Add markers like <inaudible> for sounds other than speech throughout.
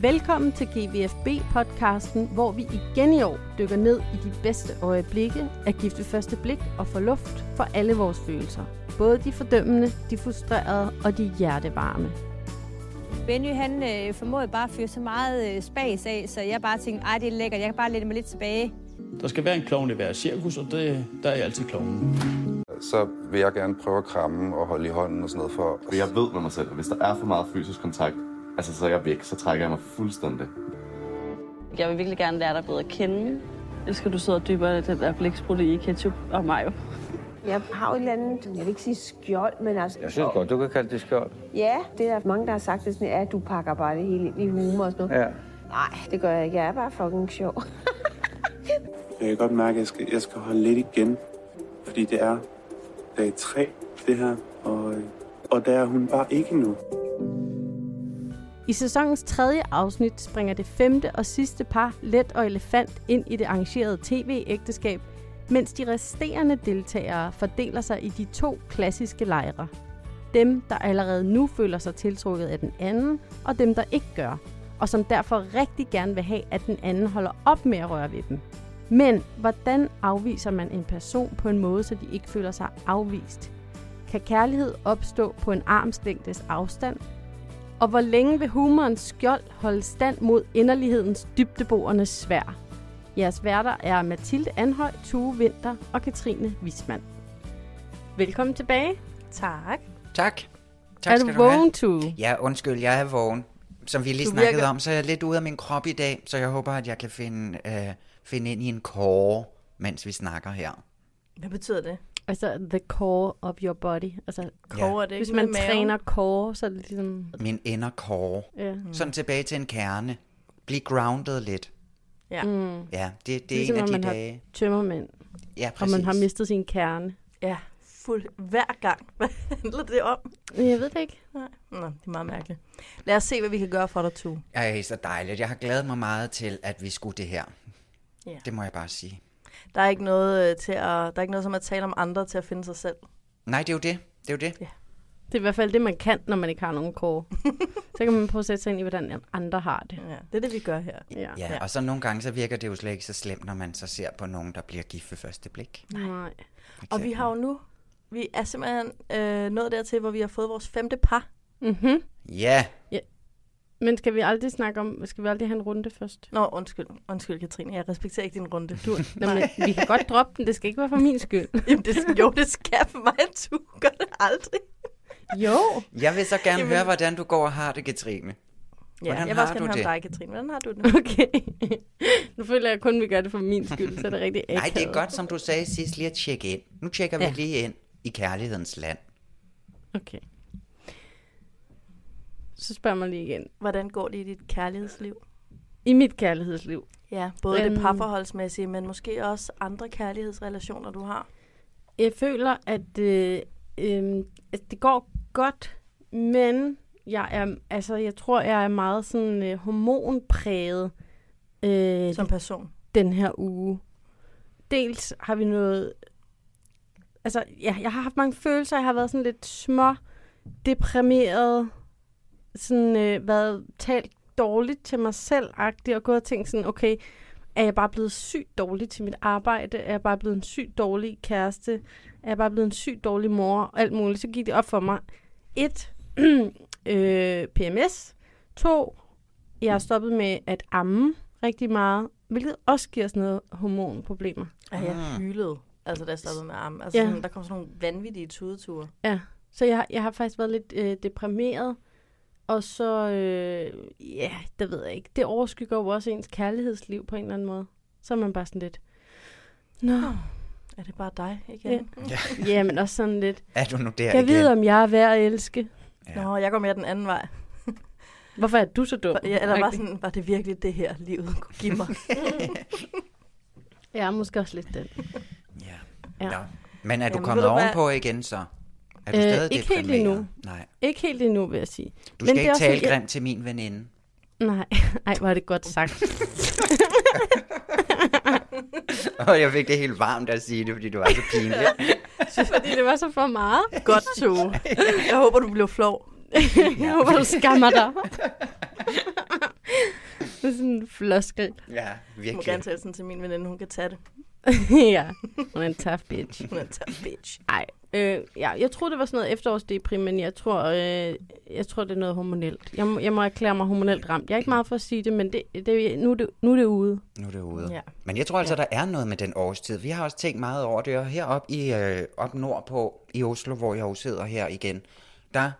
Velkommen til GVFB-podcasten, hvor vi igen i år dykker ned i de bedste øjeblikke af gift ved første blik og får luft for alle vores følelser. Både de fordømmende, de frustrerede og de hjertevarme. Benny, han øh, formåede bare at fyre så meget øh, spas af, så jeg bare tænkte, ej, det er lækkert, jeg kan bare lægge mig lidt tilbage. Der skal være en klovn i hver cirkus, og det, der er jeg altid klovnen. så vil jeg gerne prøve at kramme og holde i hånden og sådan noget for... For jeg ved med mig selv, at hvis der er for meget fysisk kontakt, altså så er jeg væk, så trækker jeg mig fuldstændig. Jeg vil virkelig gerne lære dig bedre at kende. Jeg skal du sidde og dybere den der blæksprutte i ketchup og mayo. Jeg har jo et eller andet, jeg vil ikke sige skjold, men altså... Jeg synes godt, du kan kalde det skjold. Ja, det er der mange, der har sagt, det sådan, at du pakker bare det hele ind i humor og sådan noget. Ja. Nej, det gør jeg ikke. Jeg er bare fucking sjov. <laughs> Jeg kan godt mærke, at jeg skal, jeg skal holde lidt igen, fordi det er dag tre, det her, og, og der er hun bare ikke nu. I sæsonens tredje afsnit springer det femte og sidste par, Let og Elefant, ind i det arrangerede tv-ægteskab, mens de resterende deltagere fordeler sig i de to klassiske lejre. Dem, der allerede nu føler sig tiltrukket af den anden, og dem, der ikke gør, og som derfor rigtig gerne vil have, at den anden holder op med at røre ved dem. Men hvordan afviser man en person på en måde, så de ikke føler sig afvist? Kan kærlighed opstå på en armslængdes afstand? Og hvor længe vil humorens skjold holde stand mod inderlighedens dybdeboerne svær? Jeres værter er Mathilde Anhøj, Tue Vinter og Katrine Wismann. Velkommen tilbage. Tak. Tak. tak er du vågen, Tue? Ja, undskyld, jeg er vågen. Som vi lige Du snakkede virker- om, så er jeg lidt ude af min krop i dag, så jeg håber, at jeg kan finde, øh, finde ind i en kåre, mens vi snakker her. Hvad betyder det? Altså, the core of your body. Altså, Core, er det hvis man maven? træner core, så er det ligesom... Min inderkåre. Ja. Sådan tilbage til en kerne. Bliv grounded lidt. Ja. Mm. Ja, det, det er Ligesom, en af de man har dage. Tømmermænd, Ja, og præcis. man har mistet sin kerne. Ja, fuld hver gang. <laughs> Hvad handler det om? Jeg ved det ikke. Nej. Nå, det er meget mærkeligt. Lad os se, hvad vi kan gøre for dig, Tue. Ej, så dejligt. Jeg har glædet mig meget til, at vi skulle det her. Ja. Det må jeg bare sige. Der er ikke noget øh, til at, der er ikke noget som at tale om andre til at finde sig selv. Nej, det er jo det. Det er jo det. Det er i hvert fald det, man kan, når man ikke har nogen core. <laughs> så kan man prøve at sætte sig ind i, hvordan andre har det. Ja, det er det, vi gør her. Ja. Ja, og så nogle gange, så virker det jo slet ikke så slemt, når man så ser på nogen, der bliver gift ved første blik. Nej. Og vi har jo nu, vi er simpelthen øh, nået dertil, hvor vi har fået vores femte par. Mm-hmm. Ja, Men skal vi aldrig snakke om, skal vi aldrig have en runde først? Nå, undskyld. Undskyld, Katrine. Jeg respekterer ikke din runde. Du, Nå, men, vi kan godt droppe den, det skal ikke være for min skyld. <laughs> Jamen, det, jo, det skal for mig, at du gør det aldrig. Jo. jeg vil så gerne Jamen- høre, hvordan du går og har det, Katrine. Ja, Hvordan jeg vil også har gerne du høre dig, Katrine. Hvordan har du det? Okay. nu føler jeg kun, at vi gør det for min skyld, så er det rigtig akavet. Nej, det er godt, som du sagde sidst, lige at tjekke ind. Nu tjekker vi Ja. lige ind i kærlighedens land. Okay. Så spørg mig lige igen. Hvordan går det i dit kærlighedsliv? I mit kærlighedsliv. Ja, både det Øhm. parforholdsmæssige, men måske også andre kærlighedsrelationer, du har. Jeg føler, at, øh, øh, at det går godt, men jeg er, altså, jeg tror, jeg er meget sådan øh, hormonpræget øh, Som person. den her uge. Dels har vi noget... Altså, ja, jeg har haft mange følelser. Jeg har været sådan lidt små deprimeret. Sådan øh, været talt dårligt til mig selv agtig og gået og tænkt sådan, okay, er jeg bare blevet sygt dårlig til mit arbejde? Er jeg bare blevet en sygt dårlig kæreste? Er jeg bare blevet en sygt dårlig mor? Og alt muligt. Så gik det op for mig. Et, <clears throat> øh, PMS. To, jeg har stoppet med at amme rigtig meget, hvilket også giver sådan noget hormonproblemer. Ja, jeg Ah. hylede, altså da jeg stoppede med armen. Altså, Ja. sådan, der kom sådan nogle vanvittige tudeture. Ja, så jeg, jeg har faktisk været lidt øh, deprimeret. Og så, øh, ja, det ved jeg ikke. Det overskygger jo også ens kærlighedsliv på en eller anden måde. Så er man bare sådan lidt, nå, Er det bare dig igen? Ja. ja, <laughs> men også sådan lidt, Er du nu der jeg igen? ved, om jeg er værd at elske. Ja. Nå, jeg går mere den anden vej. Hvorfor er du så dum? Ja, eller var, sådan, var det virkelig det her, livet kunne give mig? <laughs> Jeg er måske også lidt den. Ja. Ja. ja. Men er du Jamen, kommet du hvad? ovenpå igen så? Er du Øh, stadig ikke helt endnu. Nej. Ikke helt endnu, vil jeg sige. Du Men skal det er ikke også tale jeg- grimt til min veninde. Nej, <laughs> ej, hvor er det godt sagt. <laughs> Og jeg fik det helt varmt at sige det, fordi du var så pinlig. <laughs> Fordi det var så for meget. Godt, Tue. Jeg håber, du blev flov. Jeg håber, du skammer dig. er sådan en floskel. Ja, Du må virkelig. gerne tale sådan til min veninde, hun kan tage det. <laughs> ja, hun er en tough bitch. Hun er en tough bitch. Nej, øh, ja, jeg tror det var sådan noget efterårsdeprim, men jeg tror, øh, jeg tror, det er noget hormonelt. Jeg må, jeg må erklære mig hormonelt ramt. Jeg er ikke meget for at sige det, men det, det, nu, er det, nu er det ude. Nu er det ude. Ja. Men jeg tror altså, der er noget med den årstid. Vi har også tænkt meget over det, og heroppe i, øh, op nordpå i Oslo, hvor jeg jo sidder her igen, der,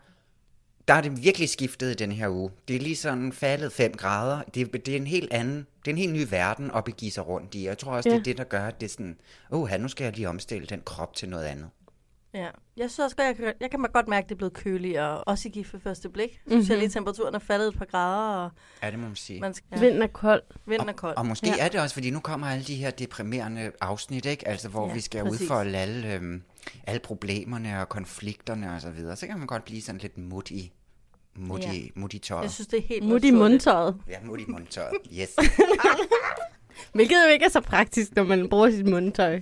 der er det virkelig skiftet i den her uge. Det er lige sådan faldet 5 grader. Det, er- det er en helt anden, det er en helt ny verden at begive sig rundt i. Jeg tror også, ja. det er det, der gør, at det er sådan, åh, nu skal jeg lige omstille den krop til noget andet. Ja, jeg synes også godt, jeg kan, jeg kan godt mærke, at det er blevet køligere, også i gift ved første blik. Synes mm-hmm. jeg lige, temperaturen er faldet et par grader, og Ja, det må man sige. man skal, Ja. Vinden er kold. vinden er kold. Og måske Ja. er det også, fordi nu kommer alle de her deprimerende afsnit, ikke? Altså, hvor Ja, ja, vi skal præcis. udfolde alle, øhm, alle problemerne og konflikterne og så videre. Så kan man godt blive sådan lidt mut i, mut Ja. i, mut i tøjet. Jeg synes, det er helt Mut i naturligt. mundtøjet. Ja, mut i mundtøjet. Yes. <laughs> Hvilket jo ikke er så praktisk, når man bruger sit mundtøj.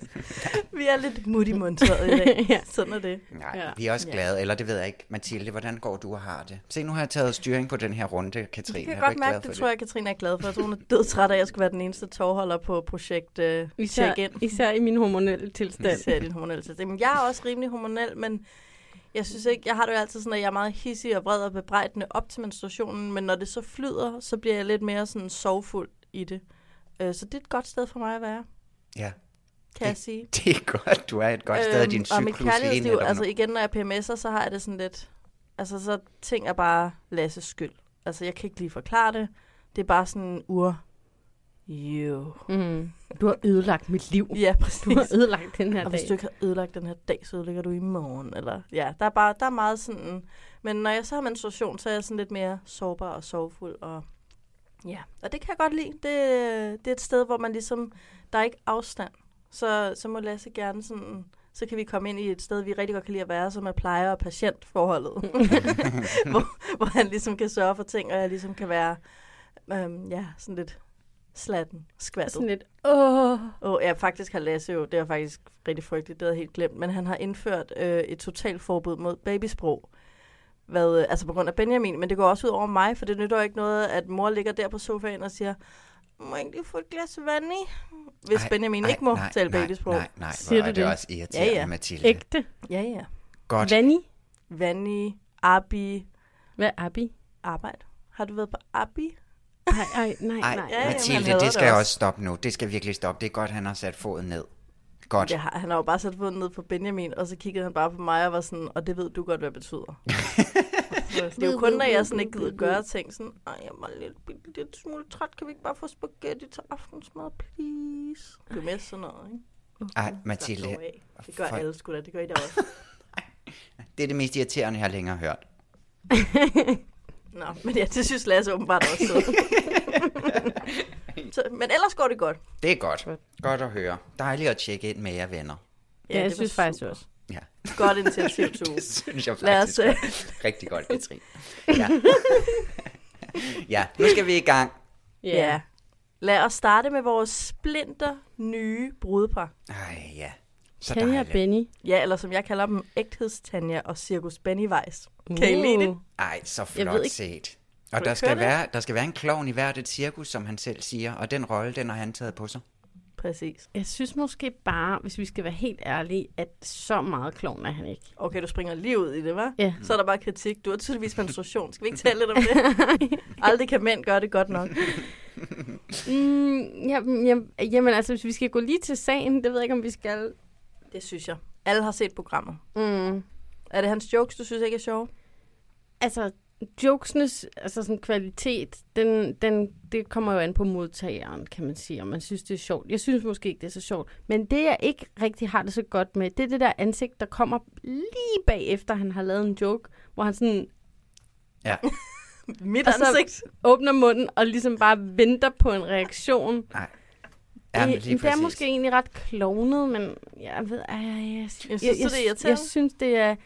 Vi er lidt mut i mundtøjet i dag. <laughs> Ja. Sådan er det. Nej, Ja. vi er også Ja. glade. Eller det ved jeg ikke. Mathilde, hvordan går du og har det? Se, nu har jeg taget styring på den her runde, Katrine. Jeg kan Er du godt mærke, glad det for tror jeg, Katrine er glad for. Jeg tror, hun er død træt af, at jeg skulle være den eneste tovholder på projekt uh, Især, Check-in. især i min hormonelle <laughs> tilstand. Især din hormonelle tilstand. Men jeg er også rimelig hormonel, men jeg synes ikke, jeg har det jo altid sådan, at jeg er meget hissig og vred og bebrejdende op til menstruationen, men når det så flyder, så bliver jeg lidt mere sådan sorgfuld i det. Øh, Så det er et godt sted for mig at være, Ja, kan jeg sige. <laughs> det er godt. Du er et godt sted i din Øhm, og mit cyklus kærlighedsliv, altså igen, når jeg er PMS'er, så har jeg det sådan lidt... Altså, så ting er bare Lasses skyld. Altså, jeg kan ikke lige forklare det. Det er bare sådan en ur... Jo. Mm. Du har ødelagt mit liv. Ja, præcis. Du har ødelagt den her Og hvis dag. du ikke har ødelagt den her dag, så ødelægger du i morgen. Eller, ja, der er, bare, der er meget sådan... Men når jeg så har menstruation, så er jeg sådan lidt mere sårbar og sorgfuld. Og, ja, og det kan jeg godt lide. Det, det er et sted, hvor man ligesom... Der er ikke afstand. Så, så må Lasse gerne sådan... Så kan vi komme ind i et sted, vi rigtig godt kan lide at være, som er plejer- og patientforholdet. <laughs> hvor, hvor han ligesom kan sørge for ting, og jeg ligesom kan være... Øhm, ja, sådan lidt slatten, skvattet. Sådan lidt, åh. Oh, ja, faktisk har Lasse jo, det var faktisk rigtig frygteligt, det havde jeg helt glemt, men han har indført øh, et totalt forbud mod babysprog. Hvad, øh, altså på grund af Benjamin, men det går også ud over mig, for det nytter jo ikke noget, at mor ligger der på sofaen og siger, må jeg ikke lige få et glas vand i? Hvis Ej, Benjamin ej, ikke må nej, tale nej, babysprog. Nej, nej, Siger hvor er du det det? også irriterende, Ja, ja. Mathilde. Ægte. Ja, ja. Godt. Vanni. Vanni, Abi, Hvad er Abi? arbejde. Har du været på Abi? Ej, ej, nej, Ej, nej. Ja, han Mathilde, det det skal også. også stoppe nu. Det skal virkelig stoppe. Det er godt, han har sat foden ned. Godt. Det har, han har jo bare sat foden ned på Benjamin, og så kiggede han bare på mig og var sådan, og det ved du godt, hvad det betyder. <laughs> Så det er jo kun, når jeg sådan ikke gider gøre ting, sådan, ej, jeg var lidt, lidt, lidt smule træt, kan vi ikke bare få spaghetti til aftensmad, please? Det er med sådan noget, ikke? Ej, Slap Mathilde. Det gør for- alle sgu da, det gør I da <laughs> også. det er det mest irriterende, jeg har længere hørt. <laughs> Nå, men ja, det synes Lasse åbenbart også. <laughs> Så. men ellers går det godt. Det er godt. Godt at høre. Dejligt at tjekke ind med jer venner. Ja, jeg det var synes faktisk super. også. Ja, Godt initiativ <laughs> til uge. det synes jeg Lad faktisk os, er øh, rigtig godt, Katrine. <laughs> Ja. ja, nu skal vi i gang. Ja. Lad os starte med vores splinter nye brudepar. Ej, ja. Så Tanja og. Benny. Ja, eller som jeg kalder dem, ægthedstanja og Cirkus Pennywise. Kan I lide det? Ej, så flot set. Og der skal, være, der skal være en klovn i hvert et cirkus, som han selv siger, og den rolle, den har han taget på sig. Præcis. Jeg synes måske bare, hvis vi skal være helt ærlige, at så meget klovn er han ikke. Okay, du springer lige ud i det, hva'? Ja. Så er der bare kritik. Du har tydeligvis menstruation. Skal vi ikke tale lidt om <laughs> det? Aldrig kan mænd gøre det godt nok. <laughs> Mm, ja, ja, jamen altså, hvis vi skal gå lige til sagen, det ved jeg ikke, om vi skal. Det synes jeg. Alle har set programmet. Mm. Er det hans jokes, du synes ikke er sjove? Altså, jokesnes altså sådan kvalitet, den, den, det kommer jo an på modtageren, kan man sige, om man synes, det er sjovt. Jeg synes måske ikke, det er så sjovt. Men det, jeg ikke rigtig har det så godt med, det er det der ansigt, der kommer lige bagefter, han har lavet en joke, hvor han sådan Ja. <laughs> Mit Og så- ansigt. åbner munden og ligesom bare venter på en reaktion. Nej. Ja, men det, lige det er måske egentlig ret klovnet, men jeg ved, ej, jeg, jeg, jeg, synes, jeg, det er jeg, jeg synes, det er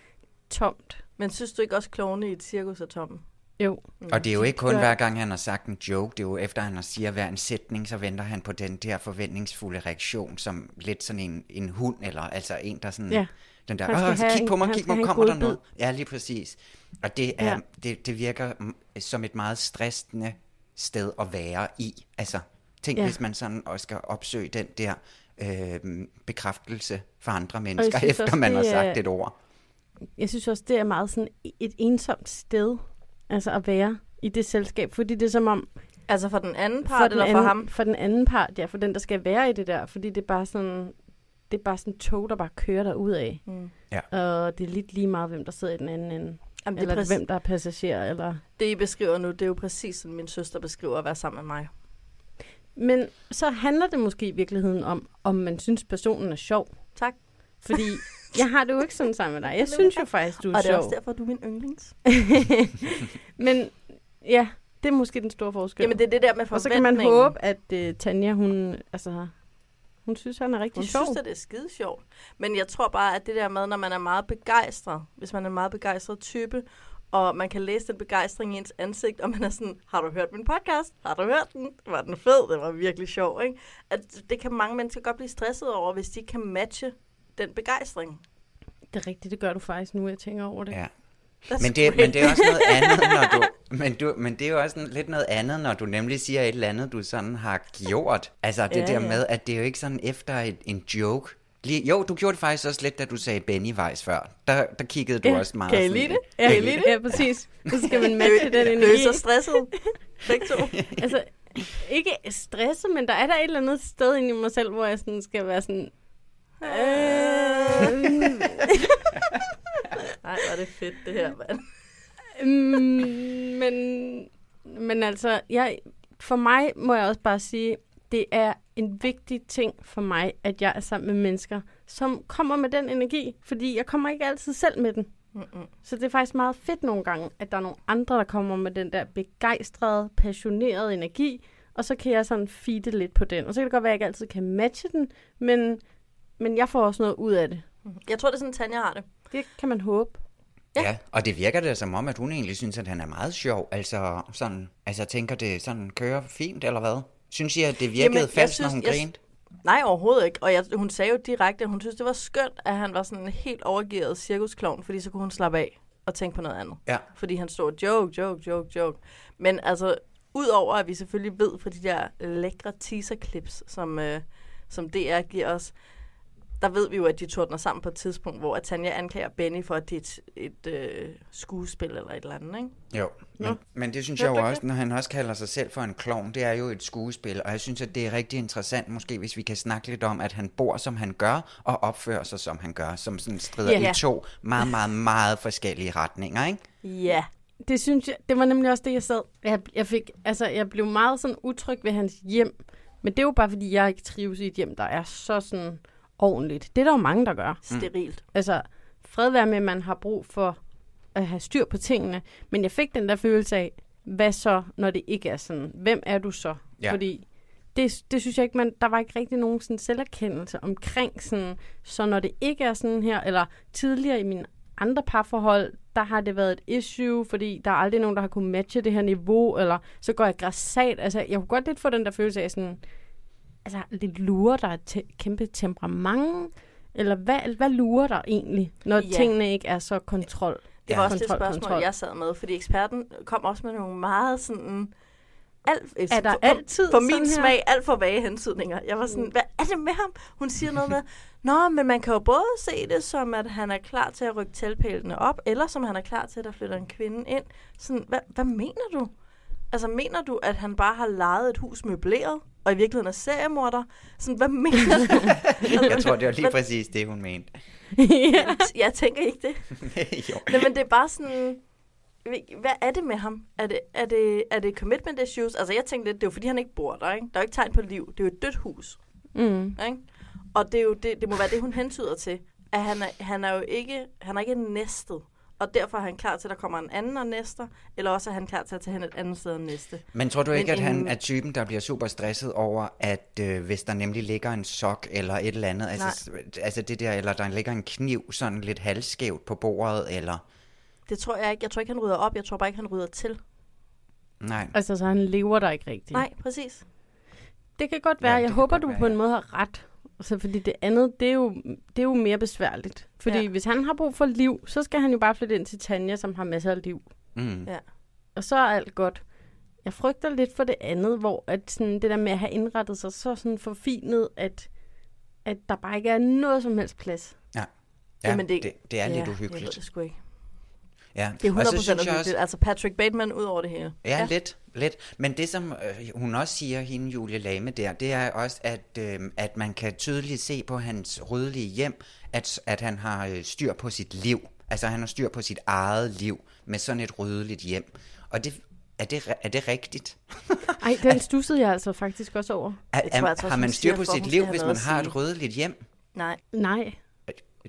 tomt. Men synes du ikke også, klovne i et cirkus er tomme? Jo. Og det er jo ikke kun gør- hver gang, han har sagt en joke. Det er jo efter, han har siger hver en sætning, så venter han på den der forventningsfulde reaktion, som lidt sådan en, en hund, eller altså en, der sådan... Ja. Den der, Åh, så kig på mig, kig på mig, kommer der godbid." noget? Ja, lige præcis. Og det, er, Ja. ja. det, det virker mm, som et meget stressende sted at være i. Altså, tænk Ja. ja. hvis man sådan også skal opsøge den der øh, bekræftelse for andre mennesker, <laughs> efter også, man har er- sagt et ord. Jeg synes også, det er meget sådan et ensomt sted, altså at være i det selskab, fordi det er som om, Altså for den anden for part, den, eller for anden, ham? for den anden part, ja, for den, der skal være i det der, fordi det er bare sådan, det er bare sådan tog, der bare kører der ud af. Mm. Ja. Og det er lidt lige meget, hvem der sidder i den anden ende. Jamen, det, Eller er præcis, hvem der er passager, eller... det, I beskriver nu, det er jo præcis sådan, min søster beskriver at være sammen med mig. Men så handler det måske i virkeligheden om, om man synes, personen er sjov. Tak. Fordi jeg har det jo ikke sådan sammen med dig. Jeg synes jo faktisk, du er Og det er sjov. også derfor, du er min yndlings. <laughs> Men ja, det er måske den store forskel. Jamen, det er det der med Og så kan man forventningen. håbe, at uh, Tanja, hun, altså, hun synes, han er rigtig Hun sjov. synes, at det er skide sjovt. Men jeg tror bare, at det der med, når man er meget begejstret, hvis man er en meget begejstret type, og man kan læse den begejstring i ens ansigt, og man er sådan, har du hørt min podcast? Har du hørt den? Var den fed? Det var virkelig sjov, ikke? At det kan mange mennesker godt blive stresset over, hvis de ikke kan matche den begejstring. Det er rigtigt, det gør du faktisk nu, jeg tænker over det. Ja. That's Men det, great. men det er også noget andet, <laughs> når du, men, du, men det er jo også sådan lidt noget andet, når du nemlig siger et eller andet, du sådan har gjort. Altså det Ja, der ja. med, at det er jo ikke sådan efter et, en joke. Lige, jo, du gjorde det faktisk også lidt, da du sagde Benny Weiss før. Der, der kiggede du Ja, også meget kan I lide det? Ja, Kan I lide det? ja, præcis. Så skal man matche <laughs> den Det energi. er så stresset. Begge to. <laughs> altså, ikke stresset, men der er der et eller andet sted inde i mig selv, hvor jeg sådan skal være sådan... <laughs> Nej, var det fedt, det her, mand. Mm, men, men altså, jeg, for mig må jeg også bare sige, det er en vigtig ting for mig, at jeg er sammen med mennesker, som kommer med den energi, fordi jeg kommer ikke altid selv med den. Mm-mm. Så det er faktisk meget fedt nogle gange, at der er nogle andre, der kommer med den der begejstrede, passionerede energi, og så kan jeg sådan feede lidt på den. Og så kan det godt være, at jeg ikke altid kan matche den, men, men jeg får også noget ud af det. Jeg tror, det er sådan, Tanja har det. Det kan man håbe. Ja. ja, og det virker da som om, at hun egentlig synes, at han er meget sjov. Altså, sådan, altså tænker det sådan kører fint, eller hvad? Synes I, at det virkede Jamen, fast, synes, når hun jeg- grinte? Nej, overhovedet ikke. Og jeg, hun sagde jo direkte, at hun synes, det var skønt, at han var sådan en helt overgivet cirkusklovn, fordi så kunne hun slappe af og tænke på noget andet. Ja. Fordi han stod joke, joke, joke, joke. Men altså, udover at vi selvfølgelig ved fra de der lækre teaser-clips, som, øh, som DR giver os, der ved vi jo, at de tordner sammen på et tidspunkt, hvor Tanja anklager Benny for, at det er et, et øh, skuespil eller et eller andet, ikke? Jo, men, Nå. men det synes Hørte jeg jo også, når han også kalder sig selv for en klovn, det er jo et skuespil, og jeg synes, at det er rigtig interessant, måske hvis vi kan snakke lidt om, at han bor, som han gør, og opfører sig, som han gør, som sådan strider Ja. i to meget, meget, meget forskellige retninger, ikke? Ja. Det synes jeg, det var nemlig også det, jeg sad. Jeg, jeg, fik, altså, jeg blev meget sådan utryg ved hans hjem. Men det er jo bare, fordi jeg ikke trives i et hjem, der er så sådan ordentligt. Det er der jo mange, der gør. Sterilt. Altså, fred være med, at man har brug for at have styr på tingene. Men jeg fik den der følelse af, hvad så, når det ikke er sådan? Hvem er du så? Ja. Fordi det, det synes jeg ikke, man, der var ikke rigtig nogen sådan selverkendelse omkring sådan, så når det ikke er sådan her, eller tidligere i mine andre parforhold, der har det været et issue, fordi der er aldrig nogen, der har kunnet matche det her niveau, eller så går jeg græssat. Altså, jeg kunne godt lidt få den der følelse af sådan, altså lidt lurer der et te- kæmpe temperament, eller hvad, hvad lurer der egentlig, når Ja. tingene ikke er så kontrol? Det var Ja. også det Kontrol, spørgsmål, kontrol. jeg sad med, fordi eksperten kom også med nogle meget sådan... Alt, Er der for, altid For min her? smag, alt for vage hentydninger. Jeg var sådan, hvad er det med ham? Hun siger noget med, Nå, men man kan jo både se det som, at han er klar til at rykke teltpælene op, eller som han er klar til, at der flytter en kvinde ind. Sådan, hvad, hvad mener du? Altså, mener du, at han bare har lejet et hus møbleret, og i virkeligheden er seriemorder? Sådan, hvad mener du? <laughs> Jeg tror, det var lige præcis det, hun mente. ja. <laughs> Jeg tænker ikke det. <laughs> jo. Nej, men det er bare sådan... Hvad er det med ham? Er det, er det, er det commitment issues? Altså, jeg tænkte lidt, det er jo fordi, han ikke bor der, ikke? Der er jo ikke tegn på liv. Det er jo et dødt hus, Mm. ikke? Og det, er jo det, det må være det, hun hentyder til. At han er, han er jo ikke, han er ikke næstet. Og derfor er han klar til, at der kommer en anden og næster, eller også er han klar til at tage hen et andet sted og næste. Men tror du Men ikke, at han en- er typen, der bliver super stresset over, at øh, hvis der nemlig ligger en sok eller et eller andet, altså, altså det der, eller der ligger en kniv sådan lidt halvskævt på bordet, eller... Det tror jeg ikke. Jeg tror ikke, han rydder op. Jeg tror bare ikke, han rydder til. Nej. Altså, så han lever der ikke rigtigt. Nej, præcis. Det kan godt være. Ja, jeg håber, godt du være, på en ja. måde har ret. Altså, fordi det andet, det er jo, det er jo mere besværligt. Fordi Ja. hvis han har brug for liv, så skal han jo bare flytte ind til Tanja, som har masser af liv. Mm. Ja. Og så er alt godt. jeg frygter lidt for det andet, hvor at sådan, det der med at have indrettet sig så sådan forfinet, at, at der bare ikke er noget som helst plads. Ja, ja Jamen, det, det- det, er lidt Jeg ved uhyggeligt. det sgu ikke. Ja. Det er Og så 100% synes jeg også- Altså Patrick Bateman ud over det hele. Ja, ja, lidt, lidt. Men det, som øh, hun også siger, hende Julie Lame der, det er også, at, øh, at man kan tydeligt se på hans rødlige hjem, at, at han har øh, styr på sit liv. Altså, han har styr på sit eget liv med sådan et rødligt hjem. Og det, er, det, er det rigtigt? <laughs> Ej, den stussede jeg altså faktisk også over. Er, Jeg tror altså er, også, har man styr på sit liv, hvis man har et rødligt hjem? Nej. Nej,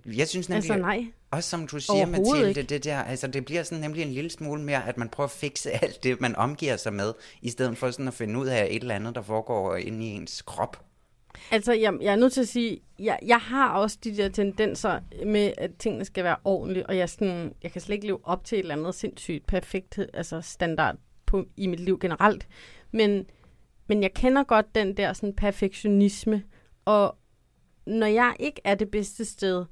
Jeg synes nemlig, altså nej. også som du siger, Mathilde, ikke. det der, altså det bliver sådan nemlig en lille smule mere, at man prøver at fikse <laughs> alt det, man omgiver sig med, i stedet for sådan at finde ud af et eller andet, der foregår inde i ens krop. Altså, jeg, jeg er nødt til at sige, jeg, jeg har også de der tendenser med, at tingene skal være ordentlige, og jeg, sådan, jeg kan slet ikke leve op til et eller andet sindssygt perfekt altså standard på, i mit liv generelt. Men, men jeg kender godt den der sådan perfektionisme, og når jeg ikke er det bedste sted,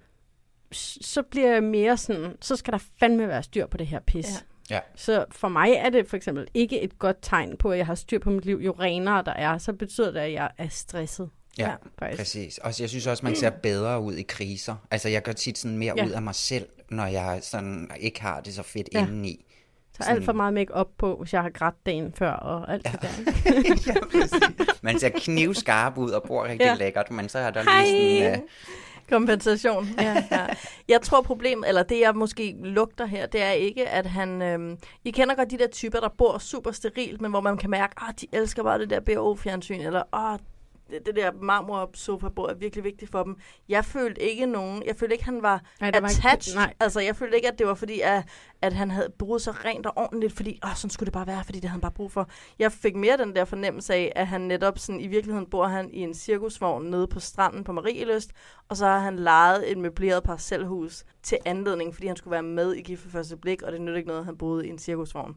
så bliver jeg mere sådan, så skal der fandme være styr på det her pis. Ja. Ja. Så for mig er det for eksempel ikke et godt tegn på, at jeg har styr på mit liv. Jo renere der er, så betyder det, at jeg er stresset. Ja, faktisk. præcis. Og jeg synes også, man ser bedre ud i kriser. Altså, jeg gør tit sådan mere Ja. ud af mig selv, når jeg sådan ikke har det så fedt Ja. indeni. Så alt for meget make op på, hvis jeg har grædt dagen før og alt ja. det der. <laughs> ja, præcis. Man ser knivskarp ud og bor rigtig Ja. ja. lækkert, men så er der Hej. lige sådan... Uh, Kompensation. Ja, ja. Jeg tror problemet, eller det jeg måske lugter her, det er ikke, at han... Øhm, I kender godt de der typer, der bor super sterilt, men hvor man kan mærke, at de elsker bare det der BO-fjernsyn, eller åh, det, det der marmor sofa-bord er virkelig vigtigt for dem. Jeg følte ikke nogen, jeg følte ikke, han var Nej, der var ikke- attached. nej. Altså, jeg følte ikke, at det var fordi, at, at han havde brugt sig rent og ordentligt, fordi, åh, sådan skulle det bare være, fordi det havde han bare brug for. Jeg fik mere den der fornemmelse af, at han netop sådan, i virkeligheden bor han i en cirkusvogn nede på stranden på Marieløst, og så har han lejet et møbleret parcelhus til anledning, fordi han skulle være med i Gift for første blik, og det nytter ikke noget, at han boede i en cirkusvogn.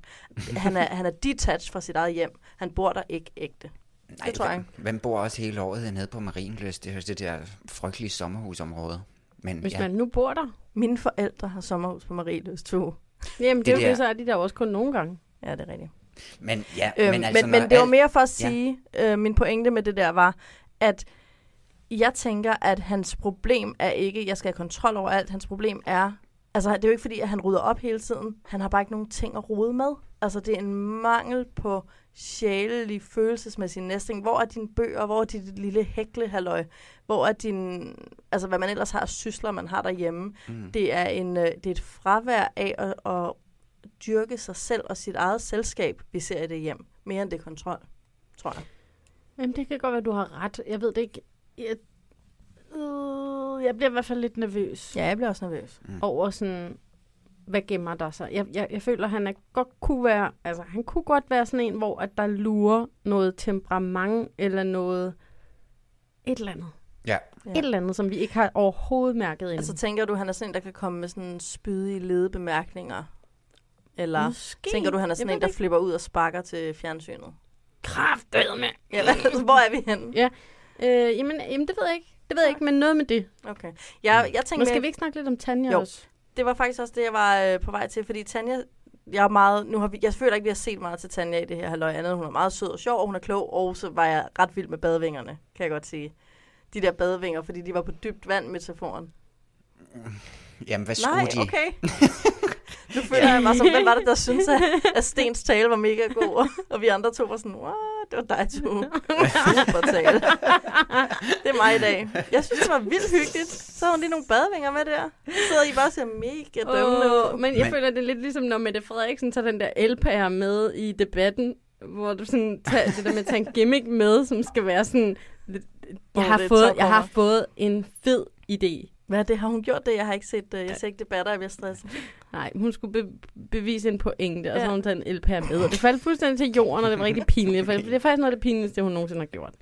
Han er, han er detached fra sit eget hjem. Han bor der ikke ægte. Nej, det tror jeg hvem, hvem bor også hele året nede på Marienløst? Det er det der frygtelige sommerhusområde. Men Hvis ja, man nu bor der. Mine forældre har sommerhus på Marieløst 2. Jamen, det, Det er jo der- det, så er de der også kun nogle gange. Ja, det er rigtigt. men, ja, Øhm, men, altså, men, men det var mere for at Ja. sige, øh, min pointe med det der var, at jeg tænker, at hans problem er ikke, jeg skal have kontrol over alt. Hans problem er, altså det er jo ikke fordi, at han rydder op hele tiden. Han har bare ikke nogen ting at rode med. Altså det er en mangel på sjælelig, følelsesmæssig næsting. Hvor er dine bøger? Hvor er dit lille hæklehalløj? Hvor er din, altså hvad man ellers har sysler, man har derhjemme? Mm. Det er, en, øh, det er et fravær af at, at dyrke sig selv og sit eget selskab, vi ser i det hjem. Mere end det kontrol, tror jeg. Jamen, det kan godt være, du har ret. Jeg ved det ikke. Jeg, øh, jeg bliver i hvert fald lidt nervøs Ja, jeg bliver også nervøs. over sådan, hvad gemmer der sig. Jeg, jeg, jeg føler, han er, godt kunne være, altså han kunne godt være sådan en, hvor at der lurer noget temperament eller noget, et eller andet. Ja. Ja. Et eller andet, som vi ikke har overhovedet mærket endnu. Altså tænker du, han er sådan en, der kan komme med sådan spydige ledebemærkninger? Eller Måske. tænker du, han er sådan en, der ikke. flipper ud og sparker til fjernsynet? Kraftedeme. Ja, hvad, <laughs> hvor er vi henne? Ja. Øh, jamen, jamen, det ved jeg ikke. Det ved jeg ikke, men noget med det. Okay. Jeg, jeg tænker Men skal vi ikke snakke lidt om Tanja Jo. også? Det var faktisk også det, jeg var øh, på vej til, fordi Tanja, jeg er meget, nu har vi, jeg føler ikke, vi har set meget til Tanja i det her halløj andet. Hun er meget sød og sjov, og hun er klog, og så var jeg ret vild med badevingerne, kan jeg godt sige. De der badevinger, fordi de var på dybt vand, metaforen. Jamen, hvad skulle Nej, de? okay. <laughs> nu føler jeg mig som, hvem var det, der synes, at, <laughs> at Stens tale var mega god, og, vi andre to var sådan, what, det var dig <laughs> to. Super tale. Det er mig i dag. Jeg synes, det var vildt hyggeligt. Så har hun lige nogle badevinger med der. Så sidder I bare og ser mega dømmende Åh, ud. men jeg Men- føler, det er lidt ligesom, når Mette Frederiksen tager den der elpære med i debatten, hvor du sådan tager det der med at tage en gimmick med, som skal være sådan... Jeg har, fået, jeg har fået en fed idé. Hvad er det? Har hun gjort det? Jeg har ikke set det. Jeg ser ikke debatter, jeg bliver stresset. Nej, hun skulle be- bevise en pointe, og så Ja. har hun taget en elpære med. Og det faldt fuldstændig til jorden, og det var rigtig pinligt. For det er faktisk noget af det pinligste, hun nogensinde har gjort.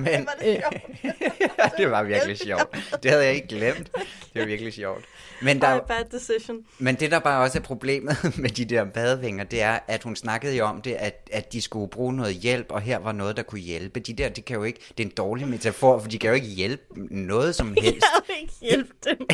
Men, Øh, <laughs> det var virkelig sjovt. Det havde jeg ikke glemt. Det var virkelig sjovt. Men, der, bad decision. men det, der bare også er problemet <laughs> med de der badevinger, det er, at hun snakkede jo om det, at, at de skulle bruge noget hjælp, og her var noget, der kunne hjælpe. De der, det kan jo ikke, det er en dårlig metafor, for de kan jo ikke hjælpe noget som <laughs> helst. Jeg vil ikke hjælpe dem.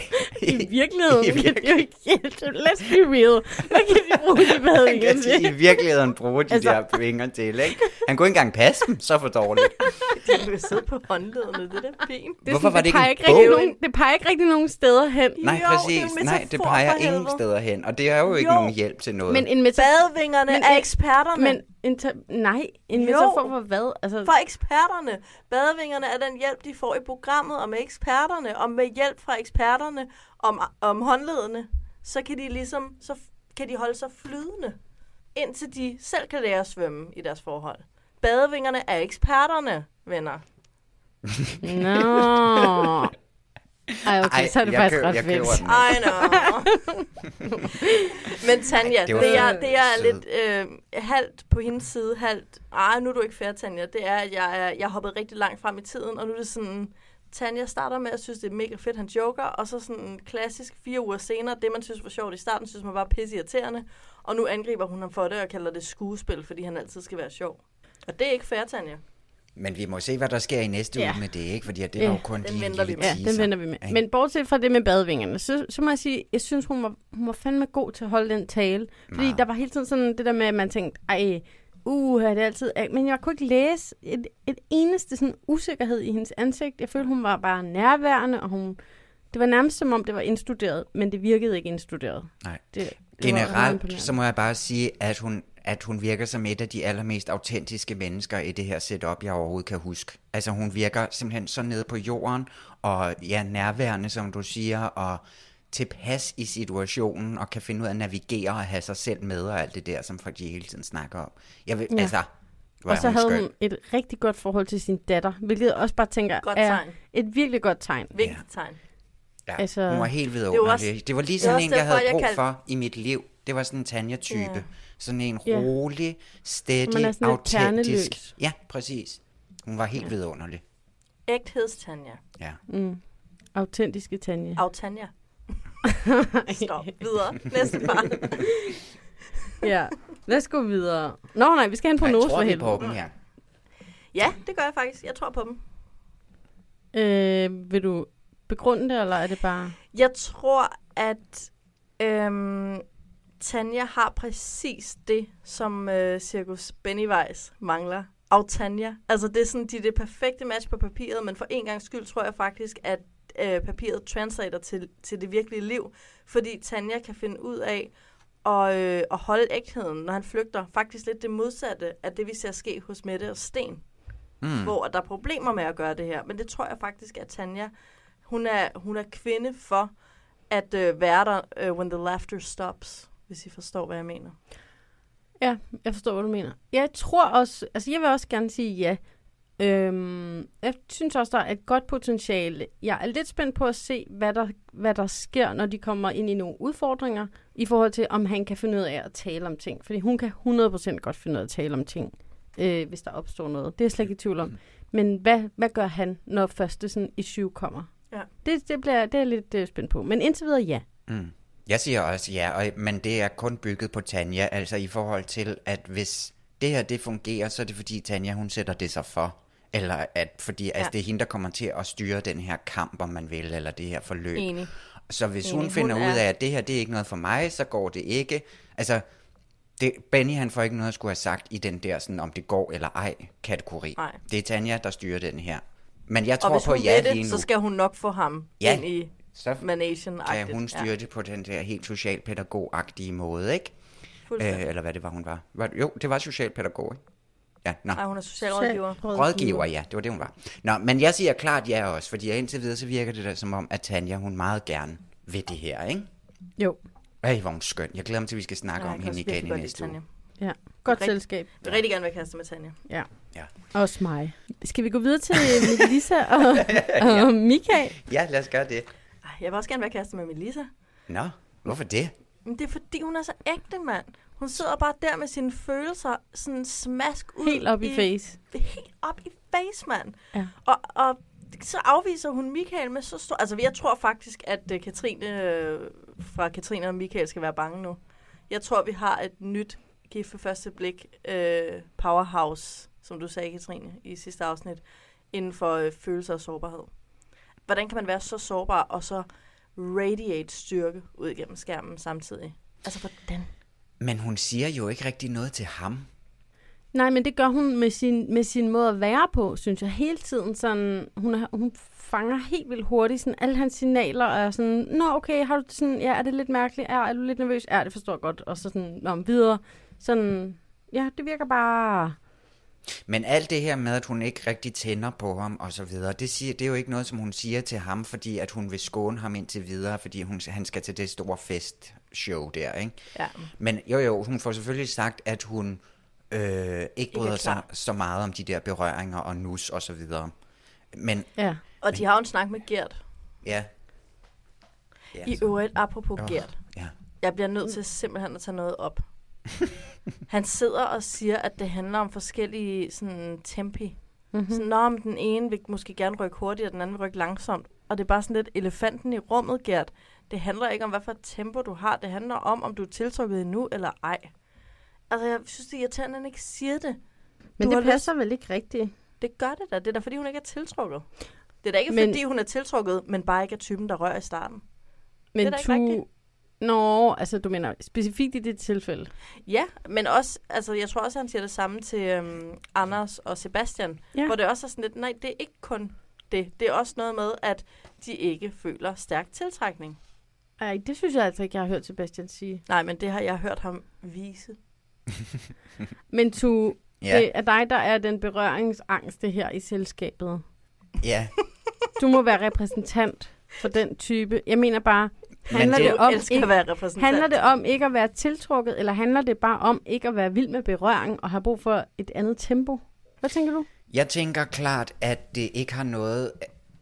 I virkeligheden I kan det jo ikke hjælpe dem. Lad let's be real. Hvad kan de bruge de badvinger de til? i virkeligheden bruge de Altså- der vinger til, ikke? Han kunne ikke engang passe dem, så for dårligt. <laughs> De vil sidde på håndledene, det er da fint. Det Hvorfor var det ikke peger en ikke rigtig bog? nogen, Det peger ikke rigtig nogen steder hen. Nej, Jo, det præcis. en Nej, det peger ingen steder hen. Og det er jo ikke Jo. nogen hjælp til noget. Men en metafor... Badvingerne Men er en- eksperterne. Men en ta- nej, en Jo. metafor for hvad? Altså, For eksperterne. Badevingerne er den hjælp, de får i programmet, og med eksperterne, og med hjælp fra eksperterne om, om håndledene, så kan de ligesom, så kan de holde sig flydende, indtil de selv kan lære at svømme i deres forhold. Badevingerne er eksperterne, venner. <laughs> Nå. Ej, okay, Ej, så er det faktisk ret den. I know. <laughs> Men Tanja, det det, det, jeg, sød. det jeg er lidt øh, halvt på hendes side, halvt... Ej, nu er du ikke fair, Tanja. Det er, at jeg, jeg har hoppet rigtig langt frem i tiden, og nu er det sådan... Tanja starter med at synes, det er mega fedt, han joker, og så sådan klassisk fire uger senere, det man synes var sjovt i starten, synes man var pisse irriterende, og nu angriber hun ham for det og kalder det skuespil, fordi han altid skal være sjov. Og det er ikke fair, Tanja. Men vi må se, hvad der sker i næste Ja. uge med det, ikke? Fordi det var jo kun den lige en vi lille med. Ja, den venter vi med. ikke? Men bortset fra det med badvingerne, så, så må jeg sige, jeg synes, hun var, hun var fandme god til at holde den tale. Fordi Meget. der var hele tiden sådan det der med, at man tænkte, ej, uh, er det altid... Men jeg kunne ikke læse et, et eneste sådan usikkerhed i hendes ansigt. Jeg følte, hun var bare nærværende, og hun... Det var nærmest som om, det var indstuderet, men det virkede ikke indstuderet. Nej. Det, det Generelt, så må jeg bare sige, at hun, at hun virker som et af de allermest autentiske mennesker i det her setup, jeg overhovedet kan huske. Altså hun virker simpelthen så nede på jorden, og ja, nærværende, som du siger, og tilpas i situationen, og kan finde ud af at navigere og have sig selv med, og alt det der, som folk de hele tiden snakker om. Jeg vil, Ja. ja. altså, Og er så hun havde skøn. hun et rigtig godt forhold til sin datter, hvilket jeg også bare tænker Godt er tegn. et virkelig godt tegn. Vigtigt tegn. Ja, altså- hun var helt Det var vidunderlig. også- Det var, det var lige sådan en, jeg havde jeg brug kaldte- for i mit liv. Det var sådan en Tanja-type. Ja. Sådan en Ja. rolig, steady, Man er sådan lidt autentisk. Ja, præcis. Hun var helt vidunderlig. Ægtheds-Tanja. Ja. Mm. Autentiske Tanja. Autanja. <laughs> Stop. Videre. Næste par. <laughs> ja, lad os gå videre. Nå nej, vi skal have en prognose tror for vi helvede. på dem her? Ja, det gør jeg faktisk. Jeg tror på dem. Øh, vil du begrunde det, eller er det bare... Jeg tror, at øhm, Tanja har præcis det, som øh, Circus Pennywise mangler. Autanja. Altså, det er sådan, de er det perfekte match på papiret, men for en gang skyld tror jeg faktisk, at øh, papiret translater til, til det virkelige liv, fordi Tanja kan finde ud af at, øh, at holde ægtheden, når han flygter. Faktisk lidt det modsatte af det, vi ser ske hos Mette og Sten, Mm. hvor der er problemer med at gøre det her. Men det tror jeg faktisk, at Tanja, hun er, hun er kvinde for at øh, være der, øh, when the laughter stops, hvis I forstår, hvad jeg mener. Ja, jeg forstår, hvad du mener. Jeg tror også... Altså, jeg vil også gerne sige ja. Øhm, jeg synes også, der er et godt potentiale. Jeg er lidt spændt på at se, hvad der, hvad der sker, når de kommer ind i nogle udfordringer, i forhold til, om han kan finde ud af at tale om ting. Fordi hun kan 100% godt finde ud af at tale om ting, øh, hvis der opstår noget. Det er jeg slet ikke i tvivl om. Men hvad, hvad gør han, når første sådan issue kommer? Ja. Det, det, bliver, det er jeg lidt øh, spændt på. Men indtil videre, ja. Mm. Jeg siger også ja, og, men det er kun bygget på Tanja, altså i forhold til, at hvis det her det fungerer, så er det fordi Tanja, hun sætter det sig for. Eller at, fordi ja. altså, det er hende, der kommer til at styre den her kamp, om man vil, eller det her forløb. Enig. Så hvis Enig. hun finder Hun ud af, at det her det er ikke noget for mig, så går det ikke. Altså, det, Benny han får ikke noget at skulle have sagt i den der, sådan, om det går eller ej, kategori. Nej. Det er Tanja, der styrer den her. Men jeg tror på ja ved lige det, nu. så skal hun nok få ham Ja. ind i Så Manation. kan hun styre det på den der helt socialpædagog-agtige måde, ikke? Øh, eller hvad det var, hun var. var det- jo, det var socialpædagog, ikke? Ja, nå. Nej, hun er socialrådgiver. Rådgiver, ja, det var det, hun var. Nå, men jeg siger klart ja også, fordi indtil videre, så virker det da som om, at Tanja, hun meget gerne vil det her, ikke? Jo. Ej, hvor hun skøn. Jeg glæder mig til, at vi skal snakke Ja, om hende igen i næste uge. Ja, godt Rigtig- selskab. Jeg vil rigtig gerne være kastet med Tanja. Ja. Ja. Også mig. Skal vi gå videre til Melissa og, <laughs> og Michael? Ja, lad os gøre det. Jeg vil også gerne være kastet med Melissa. Nå, hvorfor det? Men det er fordi, hun er så ægte, mand. Hun sidder bare der med sine følelser sådan smask ud. Helt op i face. Helt op i face, mand. Ja. Og, og så afviser hun Michael med så stor... Altså, jeg tror faktisk, at uh, Katrine øh, fra Katrine og Michael skal være bange nu. Jeg tror, vi har et nyt gift for første blik øh, powerhouse, som du sagde, Katrine, i sidste afsnit, inden for øh, følelser og sårbarhed. Hvordan kan man være så sårbar og så radiate styrke ud igennem skærmen samtidig. Altså, hvordan? Men hun siger jo ikke rigtig noget til ham. Nej, men det gør hun med sin, med sin måde at være på, synes jeg, hele tiden. Sådan, hun, hun fanger helt vildt hurtigt sådan, alle hans signaler, og er sådan, nå okay, har du sådan, ja, er det lidt mærkeligt? Er, er du lidt nervøs? Ja, det forstår jeg godt. Og så sådan, om videre. Sådan, ja, det virker bare... Men alt det her med, at hun ikke rigtig tænder på ham og så videre, det, siger, det er jo ikke noget, som hun siger til ham, fordi at hun vil skåne ham indtil videre, fordi hun, han skal til det store festshow der, ikke? Ja. Men jo jo, hun får selvfølgelig sagt, at hun øh, ikke bryder sig så meget om de der berøringer og nus og så videre. Men Ja. Og de har jo en snak med Gert. ja, Ja, I øvrigt, apropos Åh, Gert. ja. Jeg bliver nødt til simpelthen at tage noget op. <laughs> Han sidder og siger, at det handler om forskellige sådan, tempi. Mm-hmm. Sådan, men den ene vil måske gerne rykke hurtigt, og den anden vil rykke langsomt. Og det er bare sådan lidt elefanten i rummet, Gert. Det handler ikke om, hvad for et tempo du har. Det handler om, om du er tiltrukket endnu eller ej. Altså, jeg synes, det er irriterende, at han ikke siger det. Men Du det passer vel ikke rigtigt? Det gør det da. Det er da, fordi hun ikke er tiltrukket. Det er da ikke, Men- fordi hun er tiltrukket, men bare ikke er typen, der rører i starten. Men da ikke rigtigt. Nå, altså du mener specifikt i det tilfælde. Ja, men også, altså jeg tror også, han siger det samme til øhm, Anders og Sebastian, ja. hvor det også er sådan lidt, nej, det er ikke kun det. Det er også noget med, at de ikke føler stærk tiltrækning. Ej, det synes jeg altså ikke, jeg har hørt Sebastian sige. Nej, men det har jeg hørt ham vise. <laughs> Men tu, Ja. det er dig, der er den berøringsangste her i selskabet. ja. Du må være repræsentant for den type. Jeg mener bare, handler det- det, Du om ikke, at være repræsentant. handler det om ikke at være tiltrukket, eller handler det bare om ikke at være vild med berøring og have brug for et andet tempo? Hvad tænker du? Jeg tænker klart, at det ikke har noget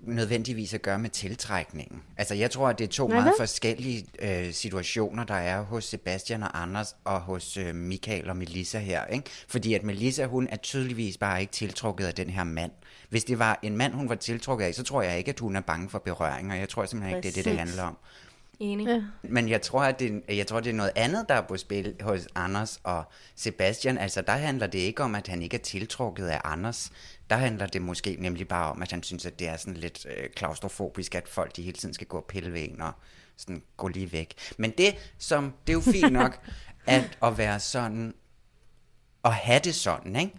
nødvendigvis at gøre med tiltrækningen. Altså, jeg tror, at det er to meget forskellige øh, situationer, der er hos Sebastian og Anders og hos øh, Michael og Melissa her. Ikke? Fordi at Melissa, hun er tydeligvis bare ikke tiltrukket af den her mand. Hvis det var en mand, hun var tiltrukket af, så tror jeg ikke, at hun er bange for berøringer. Jeg tror simpelthen ikke, det er det, det handler om. Enig. Ja. Men jeg tror, at det, jeg tror, det er noget andet, der er på spil hos Anders og Sebastian. Altså, der handler det ikke om, at han ikke er tiltrukket af Anders. Der handler det måske nemlig bare om, at han synes, at det er sådan lidt øh, klaustrofobisk, at folk de hele tiden skal gå og pille ved en og sådan gå lige væk. Men det, som, det er jo fint nok, <laughs> at, at være sådan, at have det sådan, ikke?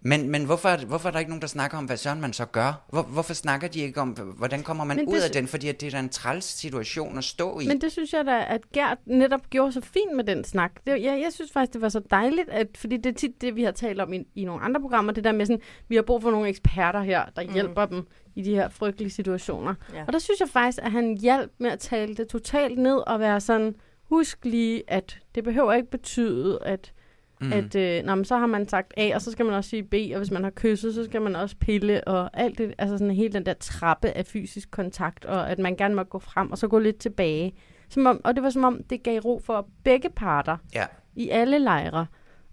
Men, men hvorfor, er hvorfor er der ikke nogen, der snakker om, hvad sådan man så gør? Hvor, hvorfor snakker de ikke om, hvordan kommer man Men ud det af den? Fordi at det er da en træls situation at stå i. Men det synes jeg da, at Gert netop gjorde så fint med den snak. Det, jeg, jeg synes faktisk, det var så dejligt, at, fordi det er tit det, vi har talt om i, i nogle andre programmer, det der med sådan, vi har brug for nogle eksperter her, der mm. hjælper dem i de her frygtelige situationer. Ja. Og der synes jeg faktisk, at han hjalp med at tale det totalt ned og være sådan, husk lige, at det behøver ikke betyde, at Mm. At øh, nå, men så har man sagt A, og så skal man også sige B, og hvis man har kysset, så skal man også pille, og alt det, altså sådan hele den der trappe af fysisk kontakt, og at man gerne må gå frem, og så gå lidt tilbage. Som om, og det var som om, det gav ro for begge parter Ja. i alle lejre.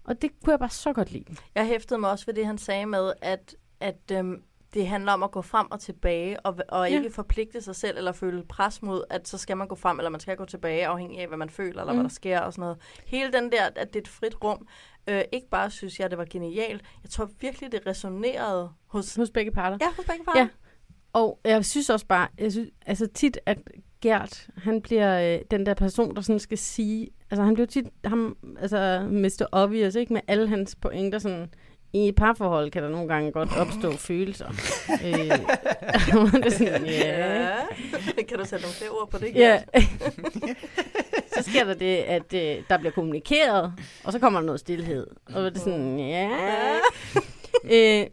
Og det kunne jeg bare så godt lide. Jeg hæftede mig også ved det, han sagde med, at, at øhm, det handler om at gå frem og tilbage, og, og Ja. ikke forpligte sig selv, eller føle pres mod, at så skal man gå frem, eller man skal gå tilbage, afhængig af, hvad man føler, eller. Mm. hvad der sker, og sådan noget. Hele den der, at det er et frit rum, øh, ikke bare synes jeg, det var genialt, jeg tror virkelig, det resonerede hos, Hos begge parter. ja, hos begge parter. Ja. Og jeg synes også bare, jeg synes, altså tit, at Gert, han bliver øh, den der person, der sådan skal sige, altså han bliver tit, ham, altså Mr. Obvious, ikke, med alle hans pointer, sådan, i et parforhold kan der nogle gange godt opstå følelser. <laughs> øh, <laughs> det er sådan, ja. Ja. kan du sætte nogle flere ord på det? Ja. <laughs> Så sker der det, at øh, der bliver kommunikeret, og så kommer der noget stillhed. Og det er sådan, ja. øh,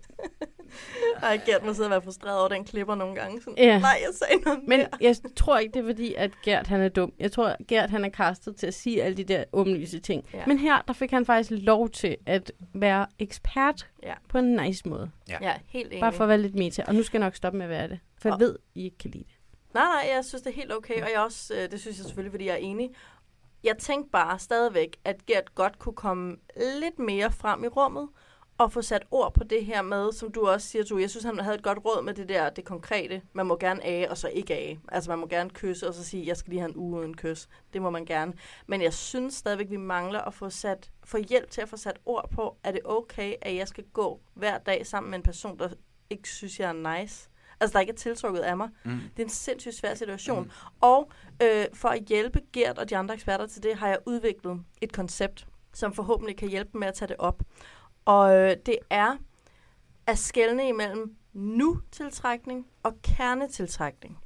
Ej, Gert må sidde og være frustreret over den klipper nogle gange. Sådan, Ja. Nej, jeg sagde noget Men mere. jeg tror ikke, det er fordi, at Gert han er dum. Jeg tror, at Gert han er kastet til at sige alle de der åbenlyse ting. Ja. Men her, der fik han faktisk lov til at være ekspert Ja. på en nice måde. Ja, helt enig. Bare for at være lidt meta. Og nu skal jeg nok stoppe med at være det. For jeg Og- ved, I ikke kan lide det. Nej, nej, jeg synes, det er helt okay, og jeg også, øh, det synes jeg selvfølgelig, fordi jeg er enig. Jeg tænkte bare stadigvæk, at Gert godt kunne komme lidt mere frem i rummet, og få sat ord på det her med, som du også siger, du, jeg synes, han havde et godt råd med det der, det konkrete. Man må gerne age, og så ikke age. Altså, man må gerne kysse, og så sige, jeg skal lige have en uge uden kys. Det må man gerne. Men jeg synes stadigvæk, vi mangler at få, sat, få hjælp til at få sat ord på, er det okay, at jeg skal gå hver dag sammen med en person, der ikke synes, jeg er nice? Altså, der ikke er tiltrukket af mig. Mm. Det er en sindssygt svær situation. Mm. Og øh, for at hjælpe Gert og de andre eksperter til det, har jeg udviklet et koncept, som forhåbentlig kan hjælpe med at tage det op. Og øh, det er at skelne imellem nu-tiltrækning og kernetiltrækning.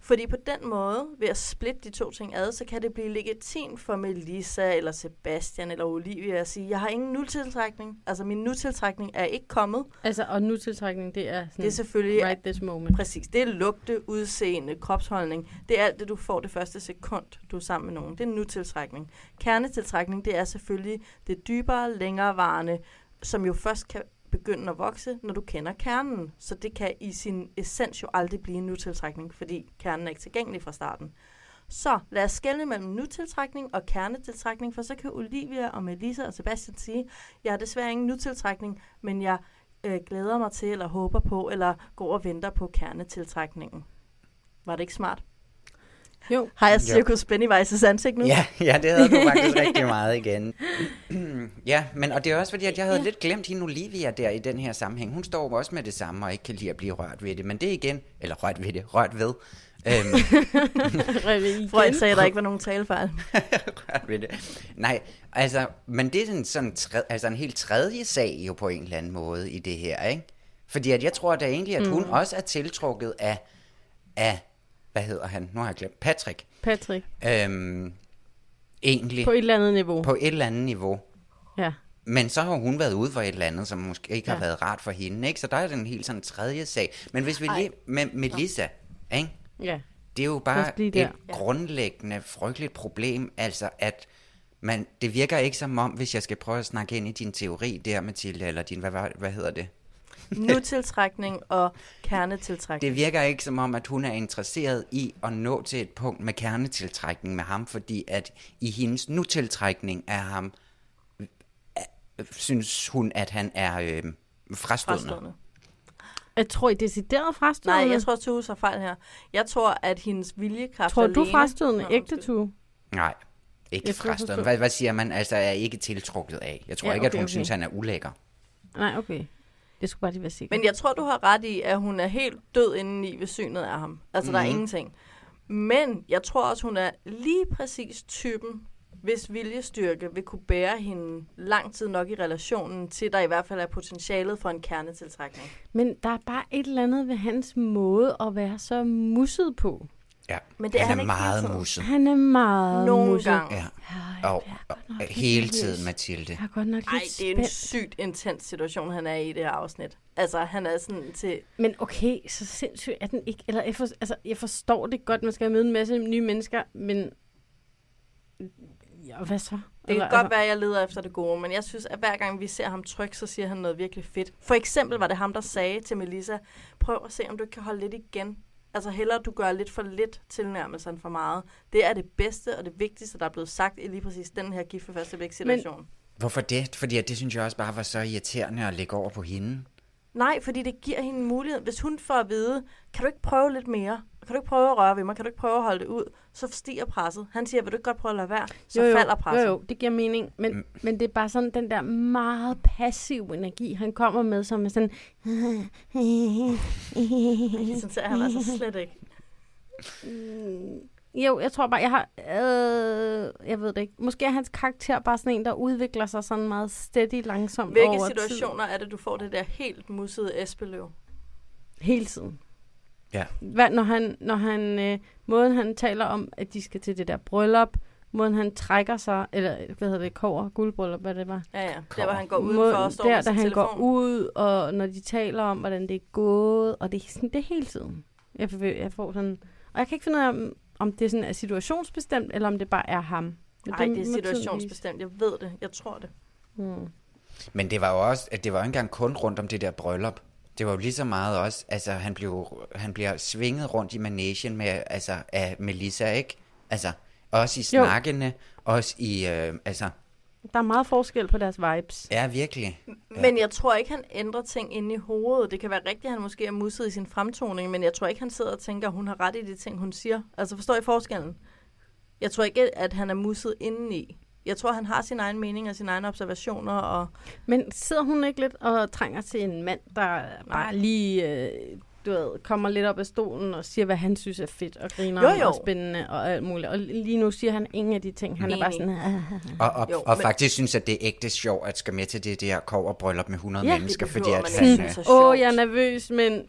Fordi på den måde, ved at splitte de to ting ad, så kan det blive legitimt for Melissa eller Sebastian eller Olivia at sige, jeg har ingen nu-tiltrækning. Altså min nu-tiltrækning er ikke kommet. Altså, og nu tiltrækning, det er sådan, Det er selvfølgelig right this moment. Præcis. Det er lugte, udseende, kropsholdning. Det er alt det, du får det første sekund, du er sammen med nogen. Det er nu-tiltrækning. Kernetiltrækning, det er selvfølgelig det dybere, længerevarende, som jo først kan begynde at vokse, når du kender kernen. Så det kan i sin essens jo aldrig blive en nutiltrækning, fordi kernen er ikke tilgængelig fra starten. Så lad os skelne mellem nutiltrækning og kernetiltrækning, for så kan Olivia og Melissa og Sebastian sige, jeg har desværre ingen nutiltrækning, men jeg øh, glæder mig til, eller håber på, eller går og venter på kernetiltrækningen. Var det ikke smart? Jo. Har jeg Jo. Cirkus Pennywises ansigt nu? Ja, ja, det havde du faktisk <laughs> rigtig meget igen. <clears throat> ja, men og det er også fordi, at jeg havde ja. lidt glemt hende Olivia der i den her sammenhæng. Hun står jo også med det samme og ikke kan lide at blive rørt ved det. Men det er igen, eller rørt ved det, rørt ved. Øhm, <laughs> Freud sagde, at der ikke var nogen talefejl. <laughs> rørt ved det. Nej, altså, men det er sådan, sådan tred, altså en helt tredje sag jo på en eller anden måde i det her, ikke? Fordi at jeg tror da egentlig, at hun Mm. også er tiltrukket af, af, hvad hedder han? Nu har jeg glemt. Patrick. Patrick. Øhm, egentlig. På et eller andet niveau. På et eller andet niveau. Ja. Men så har hun været ude for et eller andet, som måske ikke ja. har Ja. været rart for hende, ikke? Så der er den helt sådan tredje sag. Men hvis vi Ej. lige med Melissa, ikke? Ja. Det er jo bare et der. grundlæggende, frygteligt problem, altså at man, det virker ikke som om, hvis jeg skal prøve at snakke ind i din teori der, Mathilde, eller din, hvad, hvad, hvad hedder det? <laughs> Nu-tiltrækning og kernetiltrækning. Det virker ikke som om, at hun er interesseret i at nå til et punkt med kernetiltrækning med ham, fordi at i hendes nu-tiltrækning af ham, øh, øh, synes hun, at han er øh, frastødende. Frastående. Jeg tror, I decideret frastødende? Nej, jeg tror, at Tue har fejl her. Jeg tror, at hendes viljekraft Tror du alene... frastødende? Nå, Ægte Tue? Nej, ikke frastødende. Hvad, hvad siger man? Altså, er ikke tiltrukket af. Jeg tror Ja, ikke, at okay, hun okay. synes, han er ulækker. Nej, okay. Det skulle bare lige være sikkert. Men jeg tror, du har ret i, at hun er helt død indeni ved synet af ham. Altså, mm. der er Mhm. ingenting. Men jeg tror også, hun er lige præcis typen, hvis viljestyrke vil kunne bære hende lang tid nok i relationen, til der i hvert fald er potentialet for en kernetiltrækning. Men der er bare et eller andet ved hans måde at være så musset på. Ja, Men det er han, han er ikke hele meget musset. Han er meget Nogle musset. gange. Ja. Ja, Og, og hele tiden, Mathilde. Jeg er godt nok Ej, det er en sygt intens situation, han er i i det her afsnit. Altså, han er sådan til... Men okay, så sindssygt er den ikke. Eller jeg, for, altså, jeg forstår det godt, man skal møde en masse nye mennesker, men... Ja, hvad så? Det kan godt være, at jeg leder efter det gode, men jeg synes, at hver gang vi ser ham trykke, så siger han noget virkelig fedt. For eksempel var det ham, der sagde til Melissa, prøv at se, om du ikke kan holde lidt igen. Altså hellere, du gør lidt for lidt tilnærmelse end for meget. Det er det bedste og det vigtigste, der er blevet sagt i lige præcis den her gift for første blik situation. Hvorfor det? Fordi det synes jeg også bare var så irriterende at lægge over på hende. Nej, fordi det giver hende en mulighed. Hvis hun får at vide, kan du ikke prøve lidt mere? Kan du ikke prøve at røre ved mig? Kan du ikke prøve at holde det ud? Så stiger presset. Han siger, vil du ikke godt prøve at lade være? Så jo, jo, falder presset. Jo, jo, det giver mening. Men, mm. men det er bare sådan den der meget passiv energi, han kommer med, som er sådan... <laughs> Sådan ser han altså slet ikke. Mm, Jo, jeg tror bare, jeg har... Øh, jeg ved det ikke. Måske er hans karakter bare sådan en, der udvikler sig sådan meget steady, langsomt Hvilke over situationer er det, du får det der helt mussede Esbeløv? tid. Hele tiden. Ja. Hvad, når han, når han, øh, måden han taler om, at de skal til det der bryllup, måden han trækker sig, eller hvad hedder det, kover, guldbryllup, hvad det var. Ja, ja. Der, hvor han går udenfor Måden- og står der, sin han telefon. går ud, og når de taler om, hvordan det er gået, og det er, sådan, det er hele tiden. Jeg, får, jeg får sådan, og jeg kan ikke finde ud af, om, det sådan er situationsbestemt, eller om det bare er ham. Nej, det er tiden vise. situationsbestemt. Jeg ved det. Jeg tror det. Hmm. Men det var jo også, at det var jo ikke engang kun rundt om det der bryllup. Det var jo lige så meget også, altså han, blev, han bliver svinget rundt i managen med, altså, af Melissa, ikke? Altså, også i Jo. snakkene, også i, øh, altså, Der er meget forskel på deres vibes. ja, virkelig. Ja. Men jeg tror ikke, han ændrer ting inde i hovedet. Det kan være rigtigt, at han måske er musset i sin fremtoning, men jeg tror ikke, han sidder og tænker, at hun har ret i de ting, hun siger. Altså, forstår I forskellen? Jeg tror ikke, at han er musset indeni. Jeg tror, han har sin egen mening og sine egne observationer. Og... Men sidder hun ikke lidt og trænger til en mand, der bare lige, øh, du ved, kommer lidt op af stolen og siger, hvad han synes er fedt og griner Jo, jo. og spændende og alt muligt. Og lige nu siger han ingen af de ting. Han er bare Enig. sådan... <laughs> Og, og, Jo, og men- faktisk synes, at det er ægte sjovt, at skal med til det der koverbryllup med 100 Ja, det mennesker, fordi behøver at han, synes Åh, oh, jeg er nervøs, men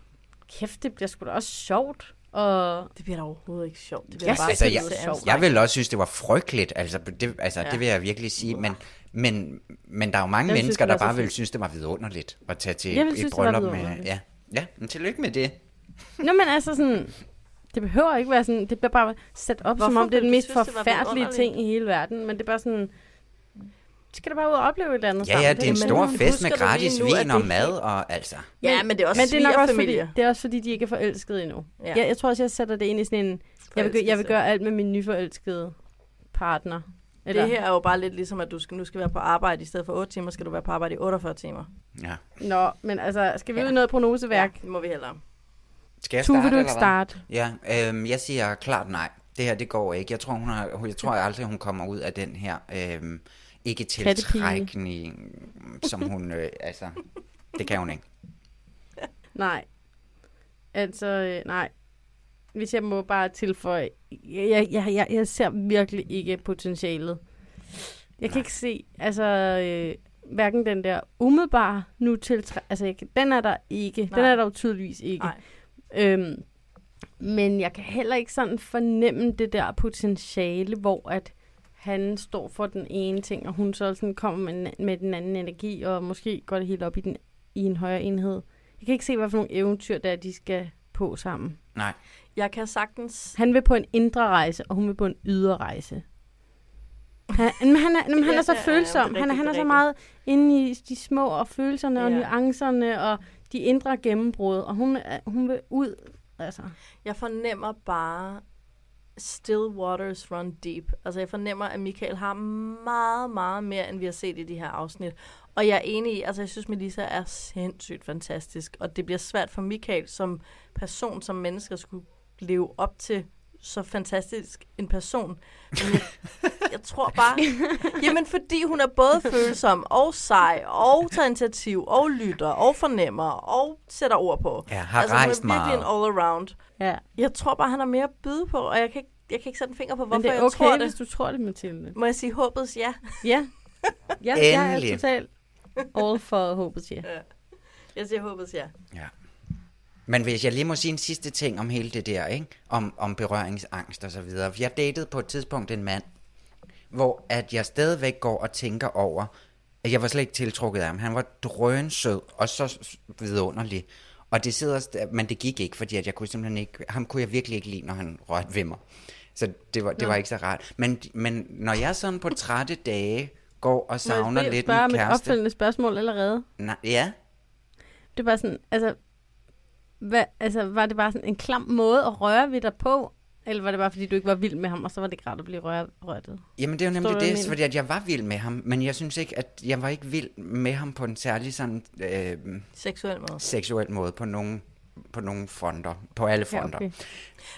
kæft, det bliver sgu da også sjovt. Og Det bliver da overhovedet ikke sjovt. Det bliver Jeg bare altså, synes, jeg, det sjovt. jeg vil også synes, det var frygteligt. Altså, det, altså, Ja. det vil jeg virkelig sige. Men, men, men der er jo mange Jeg synes, mennesker, det var der bare så vil fedt. synes, det var vidunderligt at tage til Jeg et synes, det bryllup med... Ja, ja men tillykke med det. Nå, men altså sådan... Det behøver ikke være sådan... Det bliver bare sat op, som Hvorfor om det er den mest synes, forfærdelige ting i hele verden. Men det er bare sådan... Skal du bare ud og opleve et eller andet Ja, sammen? ja, det er en stor men fest med gratis nu, vin og mad og altså... Ja, men det er også men det er nok også fordi, det er også fordi, de ikke er forelskede endnu. Ja. Jeg, jeg tror også, jeg sætter det ind i sådan en... Jeg vil, jeg vil gøre alt med min nyforelskede partner. Eller, Det her er jo bare lidt ligesom, at du skal, nu skal være på arbejde i stedet for 8 timer, skal du være på arbejde i 48 timer. Ja. Nå, men altså, skal vi Ja. ud i noget prognoseværk? Det må vi hellere. Skal jeg starte, vil du eller ikke hvad? starte? Ja, øhm, jeg siger klart nej. Det her, det går ikke. Jeg tror, hun har, jeg tror aldrig, hun kommer ud af den her øhm, ikke tiltrækning, som hun, øh, altså, det kan hun ikke. <laughs> Nej. Altså, øh, nej. Hvis jeg må bare tilføje, jeg, jeg, jeg, jeg ser virkelig ikke potentialet. Jeg kan Nej. ikke se, altså, øh, hverken den der umiddelbare nu tiltræ... Altså, jeg, kan- den er der ikke. Den Nej. er der jo tydeligvis ikke. Nej. Øhm, men jeg kan heller ikke sådan fornemme det der potentiale, hvor at han står for den ene ting, og hun så sådan kommer med, med den anden energi, og måske går det helt op i, den, i en højere enhed. Jeg kan ikke se, hvad for nogle eventyr, der er, de skal på sammen. Nej. Jeg kan sagtens... Han vil på en indre rejse, og hun vil på en ydre rejse. Han, men han, er, men han er så ja, ja, følsom. er han, er, han er så meget inde i de små og følelserne og Ja. nuancerne og de indre gennembrud. Og hun, hun vil ud. Altså. Jeg fornemmer bare still waters run deep. Altså jeg fornemmer, at Michael har meget, meget mere, end vi har set i de her afsnit. Og jeg er enig i, altså jeg synes, Melissa er sindssygt fantastisk. Og det bliver svært for Michael som person, som menneske, at skulle leve op til så fantastisk en person. Men jeg, jeg tror bare... Jamen, fordi hun er både følsom og sej, og tager initiativ, og lytter, og fornemmer, og sætter ord på. Ja, har altså, rejst hun er virkelig meget. en all-around. Ja. Jeg tror bare, han har mere at byde på, og jeg kan ikke, jeg kan ikke sætte en finger på, hvorfor Men det er jeg okay, tror hvis det. du tror det, Mathilde. Må jeg sige håbets ja? Ja. ja jeg er Endelig. totalt all for håbet, ja. Jeg siger håbets ja. Ja. Men hvis jeg lige må sige en sidste ting om hele det der, ikke? Om, om berøringsangst og så videre. Jeg datede på et tidspunkt en mand, hvor at jeg stadigvæk går og tænker over, at jeg var slet ikke tiltrukket af ham. Han var drønsød og så vidunderlig. Og det sidder, men det gik ikke, fordi at jeg kunne simpelthen ikke, ham kunne jeg virkelig ikke lide, når han rørte ved mig. Så det var, det var ikke så rart. Men, men når jeg sådan på trætte dage går og savner Må jeg lidt spørge om et kæreste. opfølgende spørgsmål allerede? Nej, ja, Det var sådan, altså, hvad, altså, var det bare sådan en klam måde at røre ved dig på? Eller var det bare, fordi du ikke var vild med ham, og så var det ikke rart at blive rør, rørt? Jamen det er jo nemlig jeg det, fordi at jeg var vild med ham, men jeg synes ikke, at jeg var ikke vild med ham på en særlig sådan øh, Seksuel måde. seksuel måde på nogen på nogle fronter, på alle Ja, fronter. okay.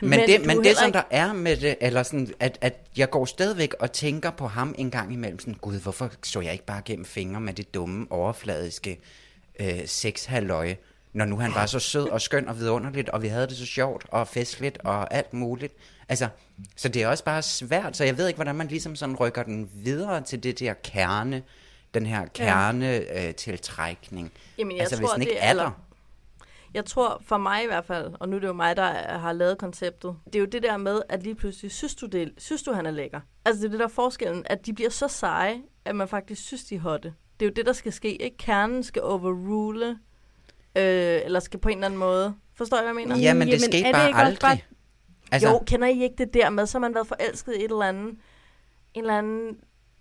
Men, Men det, men det som ikke- der er med det, eller sådan, at, at jeg går stadigvæk og tænker på ham en gang imellem, sådan, gud, hvorfor så jeg ikke bare gennem fingre med det dumme, overfladiske øh, sexhalløje, når nu han var så sød og skøn og vidunderligt, og vi havde det så sjovt og festligt og alt muligt. Altså, så det er også bare svært, så jeg ved ikke, hvordan man ligesom sådan rykker den videre til det der kerne, den her kerne øh, tiltrækning. Jamen, jeg altså, tror, hvis den ikke det er er der. Jeg tror for mig i hvert fald, og nu er det jo mig, der er- har lavet konceptet, det er jo det der med, at lige pludselig synes du, det, synes du han er lækker. Altså det er det der er forskellen, at de bliver så seje, at man faktisk synes, de er hotte. Det er jo det, der skal ske, ikke? Kernen skal overrule, øh, eller skal på en eller anden måde. Forstår jeg, hvad jeg mener? Ja, men det Jamen, skete er det bare aldrig. bare- Altså, Jo, kender I ikke det der med, så har man været forelsket i et eller andet, en eller anden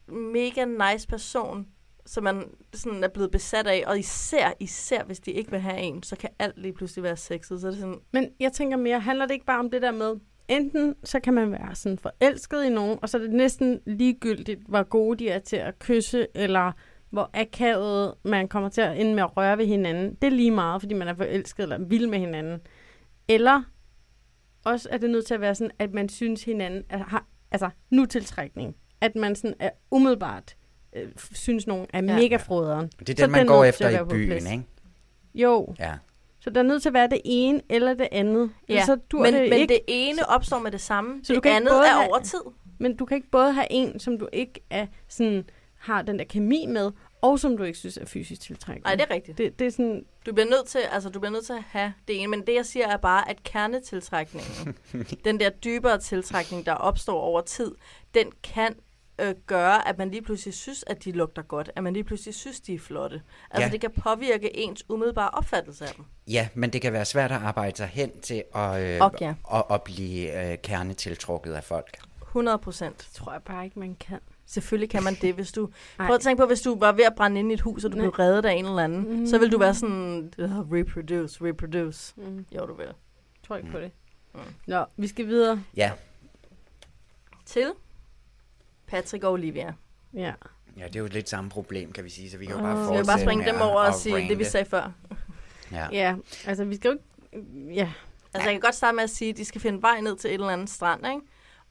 mega nice person, som man sådan er blevet besat af, og især, især hvis de ikke vil have en, så kan alt lige pludselig være sexet. Så er det sådan, Men jeg tænker mere, handler det ikke bare om det der med, enten så kan man være sådan forelsket i nogen, og så er det næsten ligegyldigt, hvor gode de er til at kysse, eller hvor akavet man kommer til at ende med at røre ved hinanden. Det er lige meget, fordi man er forelsket eller vild med hinanden. Eller også er det nødt til at være sådan, at man synes hinanden er, har, altså nu tiltrækning. At man sådan er umiddelbart øh, synes nogen er Ja. mega froderen. det er så det, man den går efter i byen, ikke? Jo, Ja. Så der er nødt til at være det ene eller det andet. Ja, så dur men, det men ikke. det ene opstår med det samme. Så Så du det kan ikke andet både er have- over tid. Men du kan ikke både have en, som du ikke er sådan, har den der kemi med, og som du ikke synes er fysisk tiltrækkende. Nej, det er rigtigt. Det, det er sådan, Du bliver nødt til, altså du bliver nødt til at have det ene, men det jeg siger er bare, at kernetiltrækningen, <laughs> den der dybere tiltrækning, der opstår over tid, den kan øh, gøre, at man lige pludselig synes, at de lugter godt, at man lige pludselig synes, de er flotte. Altså Ja. det kan påvirke ens umiddelbare opfattelse af dem. Ja, men det kan være svært at arbejde sig hen til at, øh, Og ja. at, at blive øh, kernetiltrukket af folk. 100 procent. tror jeg bare ikke, man kan. Selvfølgelig kan man det, hvis du... Ej. Prøv at tænke på, hvis du var ved at brænde ind i et hus, og du Nej. blev reddet af en eller anden, Mhm. så vil du være sådan, "Øh, reproduce, reproduce. Mm. Jo, du vil. tror ikke på det. Mm. Nå, vi skal videre. Ja, Til Patrick og Olivia. Ja. ja det er jo lidt samme problem, kan vi sige, så vi kan jo bare Så Så jeg vil fortsætte bare springe dem over og at sige det, vi sagde før. Ja. Ja, altså vi skal jo ikke... Ja, Altså, jeg kan godt starte med at sige, at de skal finde vej ned til et eller andet strand, ikke?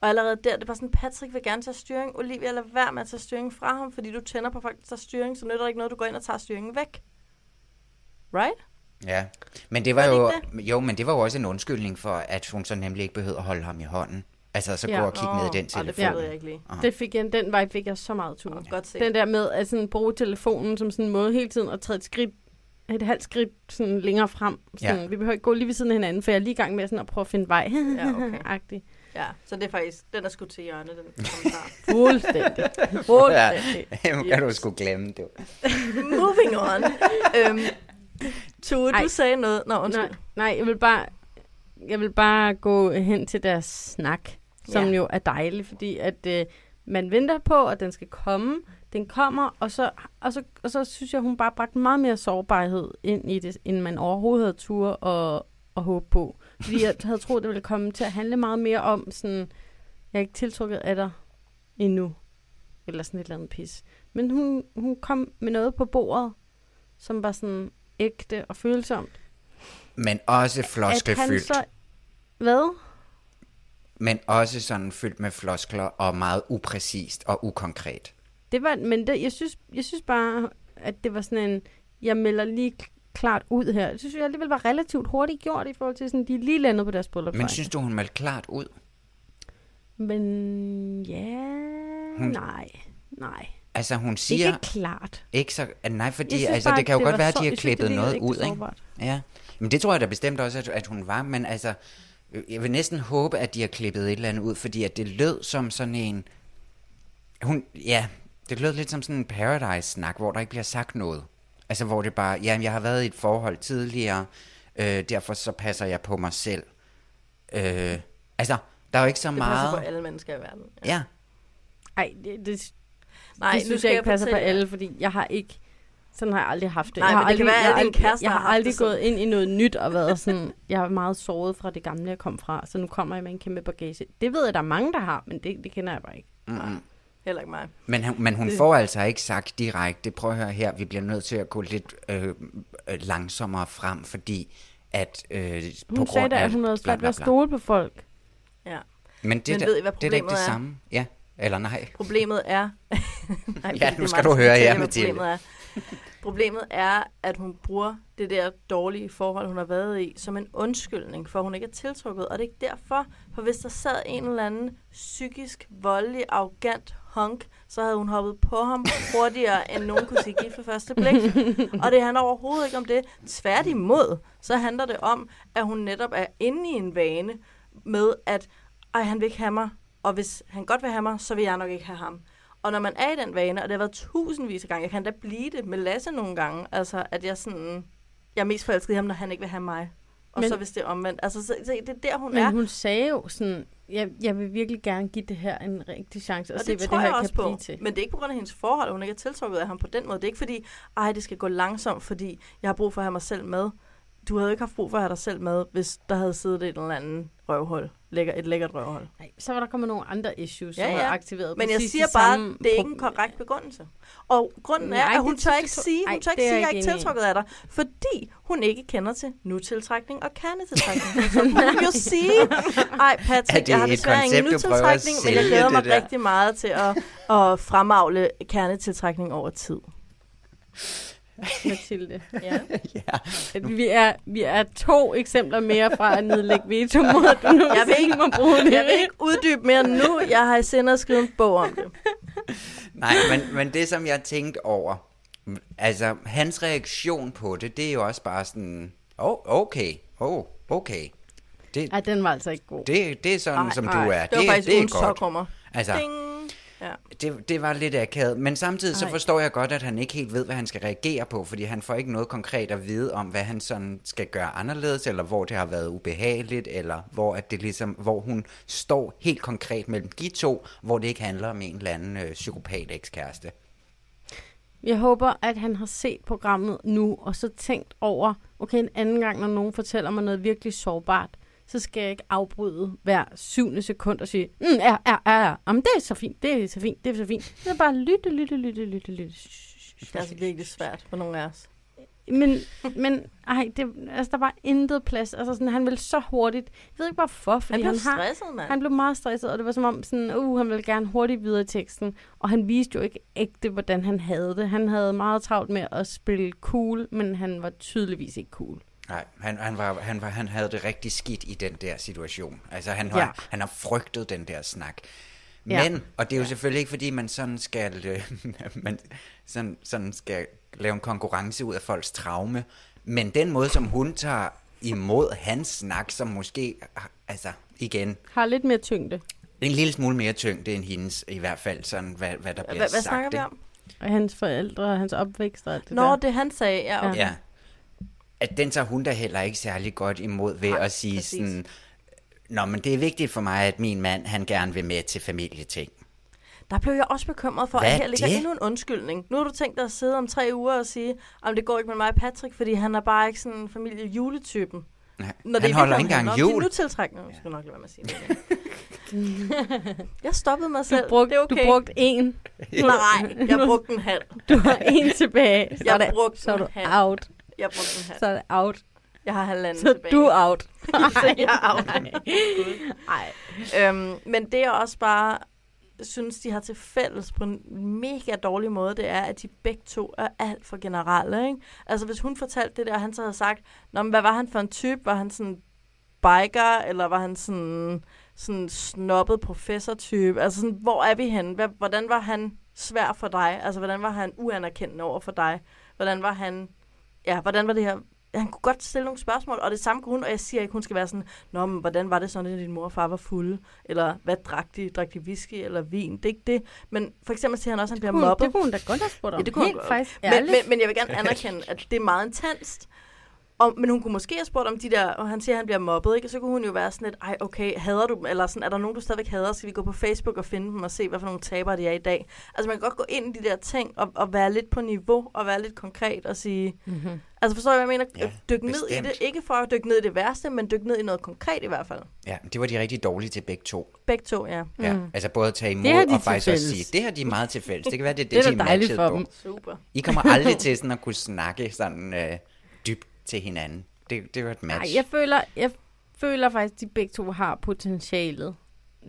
Og allerede der, det er bare sådan, Patrick vil gerne tage styring. Olivia, lad være med at tage styringen fra ham, fordi du tænder på folk, der tager styring, så nytter det ikke noget, du går ind og tager styringen væk. Right? Ja, men det var Var det jo, jo, men det var jo også en undskyldning for, at hun så nemlig ikke behøvede at holde ham i hånden. Altså, så Ja. gå og kigge ned i den det telefon. følede jeg ikke lige. Aha. det fik jeg, den vej fik jeg så meget tur. Godt se. Den der med at sådan bruge telefonen som sådan en måde hele tiden at træde et skridt et halvt skridt sådan længere frem. Sådan, Ja. Vi behøver ikke gå lige ved siden af hinanden, for jeg er lige i gang med sådan at prøve at finde vej. Ja, okay. <laughs> Agtig. Ja, så det er faktisk, den er sgu til hjørne, den kommentar. <laughs> Fuldstændig. Fuldstændig. Jamen, kan du sgu glemme det. <laughs> Moving on. øhm, Tue, Ej. du sagde noget. Nå, undskyld. Nej, nej, jeg vil bare, jeg vil bare gå hen til deres snak, som Ja. jo er dejlig, fordi at øh, man venter på, at den skal komme. Den kommer, og så, og så, og så synes jeg, hun bare bragte meget mere sårbarhed ind i det, end man overhovedet havde tur og, og håbe på. Fordi jeg havde troet, det ville komme til at handle meget mere om sådan, jeg er ikke tiltrukket af dig endnu. Eller sådan et eller andet pis. Men hun, hun kom med noget på bordet, som var sådan ægte og følsomt. Men også At han floskelfyldt. så... Hvad? Men også sådan fyldt med floskler og meget upræcist og ukonkret. Det var, men det, jeg, synes, jeg synes bare, at det var sådan en, jeg melder lige klart ud her. Det synes jeg alligevel var relativt hurtigt gjort i forhold til sådan, de er lige landet på deres bryllupsrejse. Men synes du, hun meldte klart ud? Men ja, Hun- nej, nej. Altså, hun siger... Ikke klart. Ikke så... Nej, fordi synes altså, bare, det kan jo det godt være, at de har synes, klippet det noget ud, ikke? Ja. Men det tror jeg da bestemt også, at, at hun var. Men altså, jeg vil næsten håbe, at de har klippet et eller andet ud, fordi at det lød som sådan en... Hun, ja, det lød lidt som sådan en Paradise-snak, hvor der ikke bliver sagt noget. Altså, hvor det bare, ja, jeg har været i et forhold tidligere, øh, derfor så passer jeg på mig selv. Øh, altså, der er jo ikke så Det meget... passer på alle mennesker i verden. Ja, Ej, det, det, Nej, det nu synes skal jeg ikke passer på alle, fordi jeg har ikke... Sådan har jeg aldrig haft det. Nej, jeg har men det kan aldrig, være, jeg aldrig, kæreste jeg har har aldrig det sådan. gået ind i noget nyt og været sådan... Jeg er meget såret fra det gamle, jeg kom fra, så nu kommer jeg med en kæmpe bagage. Det ved jeg, der er mange, der har, men det, det kender jeg bare ikke. mm-mm. Heller ikke mig. Men, hun- men hun får altså ikke sagt direkte, prøv at høre her, vi bliver nødt til at gå lidt øh, langsommere frem, fordi at øh, på Hun grund sagde da, af at hun havde svært ved at stole på folk. Ja. Men det, Men ved I, hvad det er ikke det er? samme. Ja, eller nej. <laughs> Problemet er... <laughs> Nej, Ja, nu skal du høre hvad Mathilde. Problemet er. <laughs> Problemet er, at hun bruger det der dårlige forhold, hun har været i, som en undskyldning for, at hun ikke er tiltrukket. Og det er ikke derfor, for hvis der sad en eller anden psykisk, voldelig, arrogant hunk, så havde hun hoppet på ham hurtigere, end nogen kunne sige gift for første blik. <laughs> Og det handler overhovedet ikke om det. Tværtimod, så handler det om, at hun netop er inde i en vane med, at ej, han vil ikke have mig, og hvis han godt vil have mig, så vil jeg nok ikke have ham. Og når man er i den vane, og det har været tusindvis af gange, jeg kan da blive det med Lasse nogle gange, altså at jeg sådan, jeg er mest forelsket i ham, når han ikke vil have mig. Og Men- så hvis det er omvendt. Altså, så, så det er der, hun Men er. hun sagde jo sådan, jeg, jeg vil virkelig gerne give det her en rigtig chance, og, og se, det hvad det her kan på. blive til. Men det er ikke på grund af hendes forhold, at hun ikke er tiltrukket af ham på den måde. Det er ikke fordi, ej, det skal gå langsomt, fordi jeg har brug for at have mig selv med. Du havde ikke haft brug for at have dig selv med, hvis der havde siddet et eller andet røvhul. Lækker, et lækkert røvhul. Nej, så var der kommet nogle andre issues, Ja, som var ja. aktiveret. Men jeg præcis siger bare, det er ikke en korrekt begrundelse. Og grunden er, Nej, at hun tør ikke sige, hun tør ikke er sige, at jeg er ikke tiltrukket af dig, fordi hun ikke kender til nutiltrækning og kernetiltrækning. Så hun jo sige, ej Er Patrick, jeg har desværre ingen nutiltrækning, men jeg glæder mig rigtig meget til at, at fremavle kernetiltrækning over tid. Mathilde. <laughs> Ja. ja. Vi, er, vi er to eksempler mere fra at nedlægge veto mod, at du nu Jeg vil ikke, må bruge det. jeg vil ikke uddybe mere nu. Jeg har i sinde at skrive en bog om det. Nej, men, men det som jeg tænkte over, altså hans reaktion på det, det er jo også bare sådan, oh, okay, oh, okay. Det, Ej, den var altså ikke god. det, det er sådan, Nej, som nej, du er. det var faktisk det er godt. topnummer. Altså, Ding. Ja. det, det var lidt akavet, men samtidig så Ej. forstår jeg godt, at han ikke helt ved, hvad han skal reagere på, fordi han får ikke noget konkret at vide om, hvad han sådan skal gøre anderledes, eller hvor det har været ubehageligt, eller hvor, at det ligesom, hvor hun står helt konkret mellem de to, hvor det ikke handler om en eller anden øh, psykopat ekskæreste. Jeg håber, at han har set programmet nu, og så tænkt over, okay, en anden gang, når nogen fortæller mig noget virkelig sårbart, så skal jeg ikke afbryde hver syvende sekund og sige, mm, ja, ja, ja, ja, Jamen, det er så fint, det er så fint, det er så fint. Så bare lytte, lytte, lytte, lytte, lytte. Det er altså virkelig svært for nogle af os. Men, men ej, det, altså, der var intet plads. Altså, sådan, han ville så hurtigt. Jeg ved ikke hvorfor, fordi Han blev han har... stresset, mand. Han blev meget stresset, og det var som om, sådan, uh, han ville gerne hurtigt videre i teksten. Og han viste jo ikke ægte, hvordan han havde det. Han havde meget travlt med at spille cool, men han var tydeligvis ikke cool. Nej, han, han, var, han, var, han havde det rigtig skidt i den der situation. Altså, han har, Ja. ja. han har frygtet den der snak. Ja. Men, og det er jo selvfølgelig ikke, fordi man sådan skal, øh, <laughs> man sådan, sådan skal lave en konkurrence ud af folks traume, men den måde, som hun tager imod hans snak, som måske, altså igen, Har lidt mere tyngde. en lille smule mere tyngde end hendes, i hvert fald sådan, hvad, hvad der bliver Hvad, hvad sagt. snakker vi om? Og hans forældre, og hans opvækst og alt det Nå, der. det han sagde. Ja, okay. Ja. At den tager hun da heller ikke særlig godt imod ved Nej, at sige præcis. sådan, Nå, men det er vigtigt for mig, at min mand, han gerne vil med til familieting. Der blev jeg også bekymret for, Hvad at er her ligger det? endnu en undskyldning. Nu har du tænkt dig at sidde om tre uger og sige, om det går ikke med mig og Patrick, fordi han er bare ikke sådan en familie-juletypen. Nej, Når han det holder virkelig ikke engang jul. De nu tiltrækkende. Jeg skal nok lade være med at sige det. <laughs> jeg stoppede mig selv. Du brugte, det er okay. du brugte en. Nej, jeg brugte en halv. Du har en tilbage. Så er Jeg det, brugte så er en du halv. out. Jeg brugte en halv. Så er det out. Jeg har halvanden Så tilbage. du er out. <laughs> så jeg er out. Nej. Øhm, men det jeg også bare synes, de har til fælles på en mega dårlig måde, det er, at de begge to er alt for generelle. Ikke? Altså hvis hun fortalte det der, og han så havde sagt, Nå, men hvad var han for en type? Var han sådan biker, eller var han sådan, sådan snobbet professor-type? Altså sådan, hvor er vi henne? Hvad, hvordan var han svær for dig? Altså hvordan var han uanerkendende over for dig? Hvordan var han, ja, hvordan var det her han kunne godt stille nogle spørgsmål, og det samme kunne hun, og jeg siger ikke, hun skal være sådan, Nå, men hvordan var det sådan, at din mor og far var fulde? Eller hvad drak de? Drak de whisky eller vin? Det er ikke det. Men for eksempel siger han også, at han bliver Kunne- mobbet. det kunne hun da godt have spurgt om. Ja, det kunne Helt hun godt. faktisk men, men, men jeg vil gerne <laughs> anerkende, at det er meget intenst. Og, men hun kunne måske have spurgt om de der, og han siger, at han bliver mobbet, ikke? Og så kunne hun jo være sådan lidt, ej, okay, hader du dem? Eller sådan, er der nogen, du stadigvæk hader? Skal vi gå på Facebook og finde dem og se, hvad for nogle tabere de er i dag? Altså, man kan godt gå ind i de der ting og, og være lidt på niveau og være lidt konkret og sige... Mm-hmm. Altså, forstår jeg, hvad jeg mener? Ja, dykke ned i det. Ikke for at dykke ned i det værste, men dykke ned i noget konkret i hvert fald. Ja, det var de rigtig dårlige til begge to. Begge to, ja. Ja, Mm. altså både at tage imod og faktisk også sige, det har de meget til fælles. Det kan være, det er <laughs> Det det, er de da er matchet for på. dem. Super. I kommer aldrig til sådan at kunne snakke sådan øh, dybt til hinanden. Det, det var et match. Nej, jeg føler, jeg føler faktisk, at de begge to har potentialet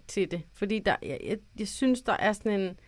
til det. Fordi der, jeg, jeg, jeg synes, der er sådan en...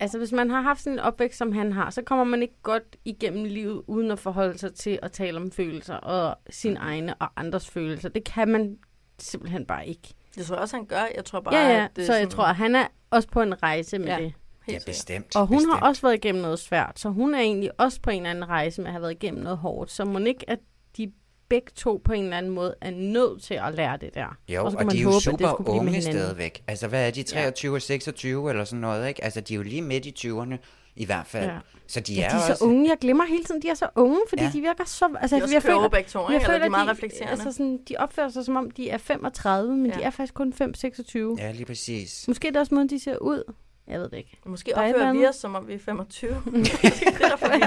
Altså, hvis man har haft sådan en opvækst, som han har, så kommer man ikke godt igennem livet, uden at forholde sig til at tale om følelser, og sine egne og andres følelser. Det kan man simpelthen bare ikke. Det tror jeg også, han gør. Jeg tror bare, Ja, ja, at det er så jeg sådan- tror, at han er også på en rejse med Ja. det. Helt ja, bestemt. Og hun bestemt. har også været igennem noget svært, så hun er egentlig også på en eller anden rejse med at have været igennem noget hårdt. Så må ikke, at de begge to på en eller anden måde er nødt til at lære det der. Jo, og så og, man de er jo håbe, super skulle blive med unge stadigvæk. Altså, hvad er de? 23 og 26 eller sådan noget, ikke? Altså, de er jo lige midt i 20'erne i hvert fald. Ja. Så de Ja, er, de er så også... unge. Jeg glemmer hele tiden, de er så unge, fordi Ja. de virker så... Altså, De er også jeg kloge begge to, jeg føler, de er meget de, reflekterende. Altså, sådan, de opfører sig, som om de er 35, men Ja. de er faktisk kun 5-26. Ja, lige præcis. Måske er det også måden, de ser ud. Jeg ved det ikke. Måske Der er opfører vi os, som om vi er 25. <laughs> det er der.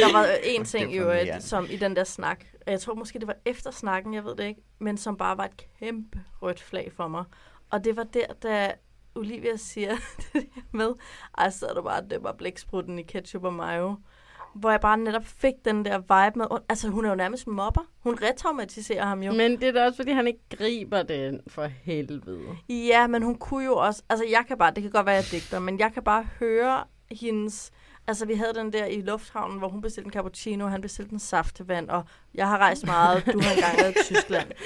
Der var en ting jo, at, som i den der snak, og jeg tror måske, det var efter snakken, jeg ved det ikke, men som bare var et kæmpe rødt flag for mig. Og det var der, da Olivia siger <laughs> det der med, ej, så er det bare, det var blæksprutten i ketchup og mayo. Hvor jeg bare netop fik den der vibe med, altså hun er jo nærmest mobber. Hun retraumatiserer ham jo. Men det er da også, fordi han ikke griber den for helvede. Ja, men hun kunne jo også... Altså, jeg kan bare... Det kan godt være, jeg digter, men jeg kan bare høre hendes... Altså, vi havde den der i lufthavnen, hvor hun bestilte en cappuccino, og han bestilte en saftevand, og jeg har rejst meget. Du har engang været i Tyskland. <laughs>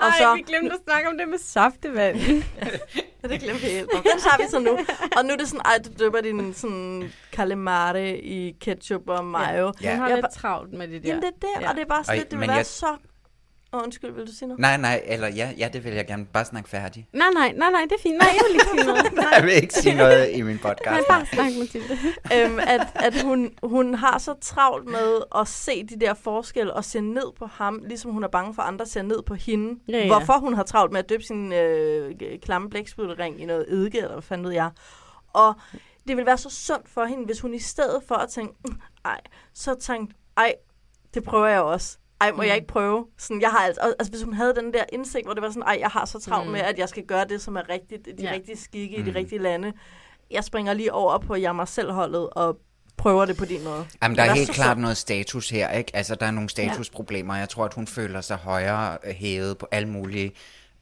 Og Ej, så... vi glemte at snakke om det med saftevand. <laughs> ja, det glemte vi helt. Den tager vi så nu. Og nu er det sådan, ej, du døber din sådan calamari i ketchup og mayo. Ja. Hun har Jeg lidt travlt med det der. Jamen, det er det, Ja. og det er bare sådan Ej, lidt, det vil være jeg- så... Åh, undskyld, vil du sige noget? Nej, nej, eller ja, ja, det vil jeg gerne. Bare snakke færdig. Nej, nej, nej, nej, det er fint. Nej, jeg vil ikke sige noget. <laughs> Nej. Jeg vil ikke sige noget i min <laughs> podcast. Men bare snak, Mathilde. <laughs> øhm, at, at hun, hun har så travlt med at se de der forskelle og se ned på ham, ligesom hun er bange for, at andre ser ned på hende. Ja, ja. Hvorfor hun har travlt med at døbe sin øh, klamme blækspruttering i noget eddike, eller hvad fanden ved jeg. Og det vil være så sundt for hende, hvis hun i stedet for at tænke, "Mm, ej, så tænkte, ej, det prøver jeg også. Ej, må mm. jeg ikke prøve? Sådan, jeg har altså, altså, hvis hun havde den der indsigt, hvor det var sådan, ej, jeg har så travlt Mm. mm. med, at jeg skal gøre det, som er rigtigt, de Ja. ja. rigtige skikke i Mm. de rigtige lande. Jeg springer lige over på jeg mig selv holdet og prøver det på din måde. Jamen, der er Det helt så klart sundt. noget status her, ikke? Altså, der er nogle statusproblemer. Jeg tror, at hun føler sig højere øh, hævet på alle mulige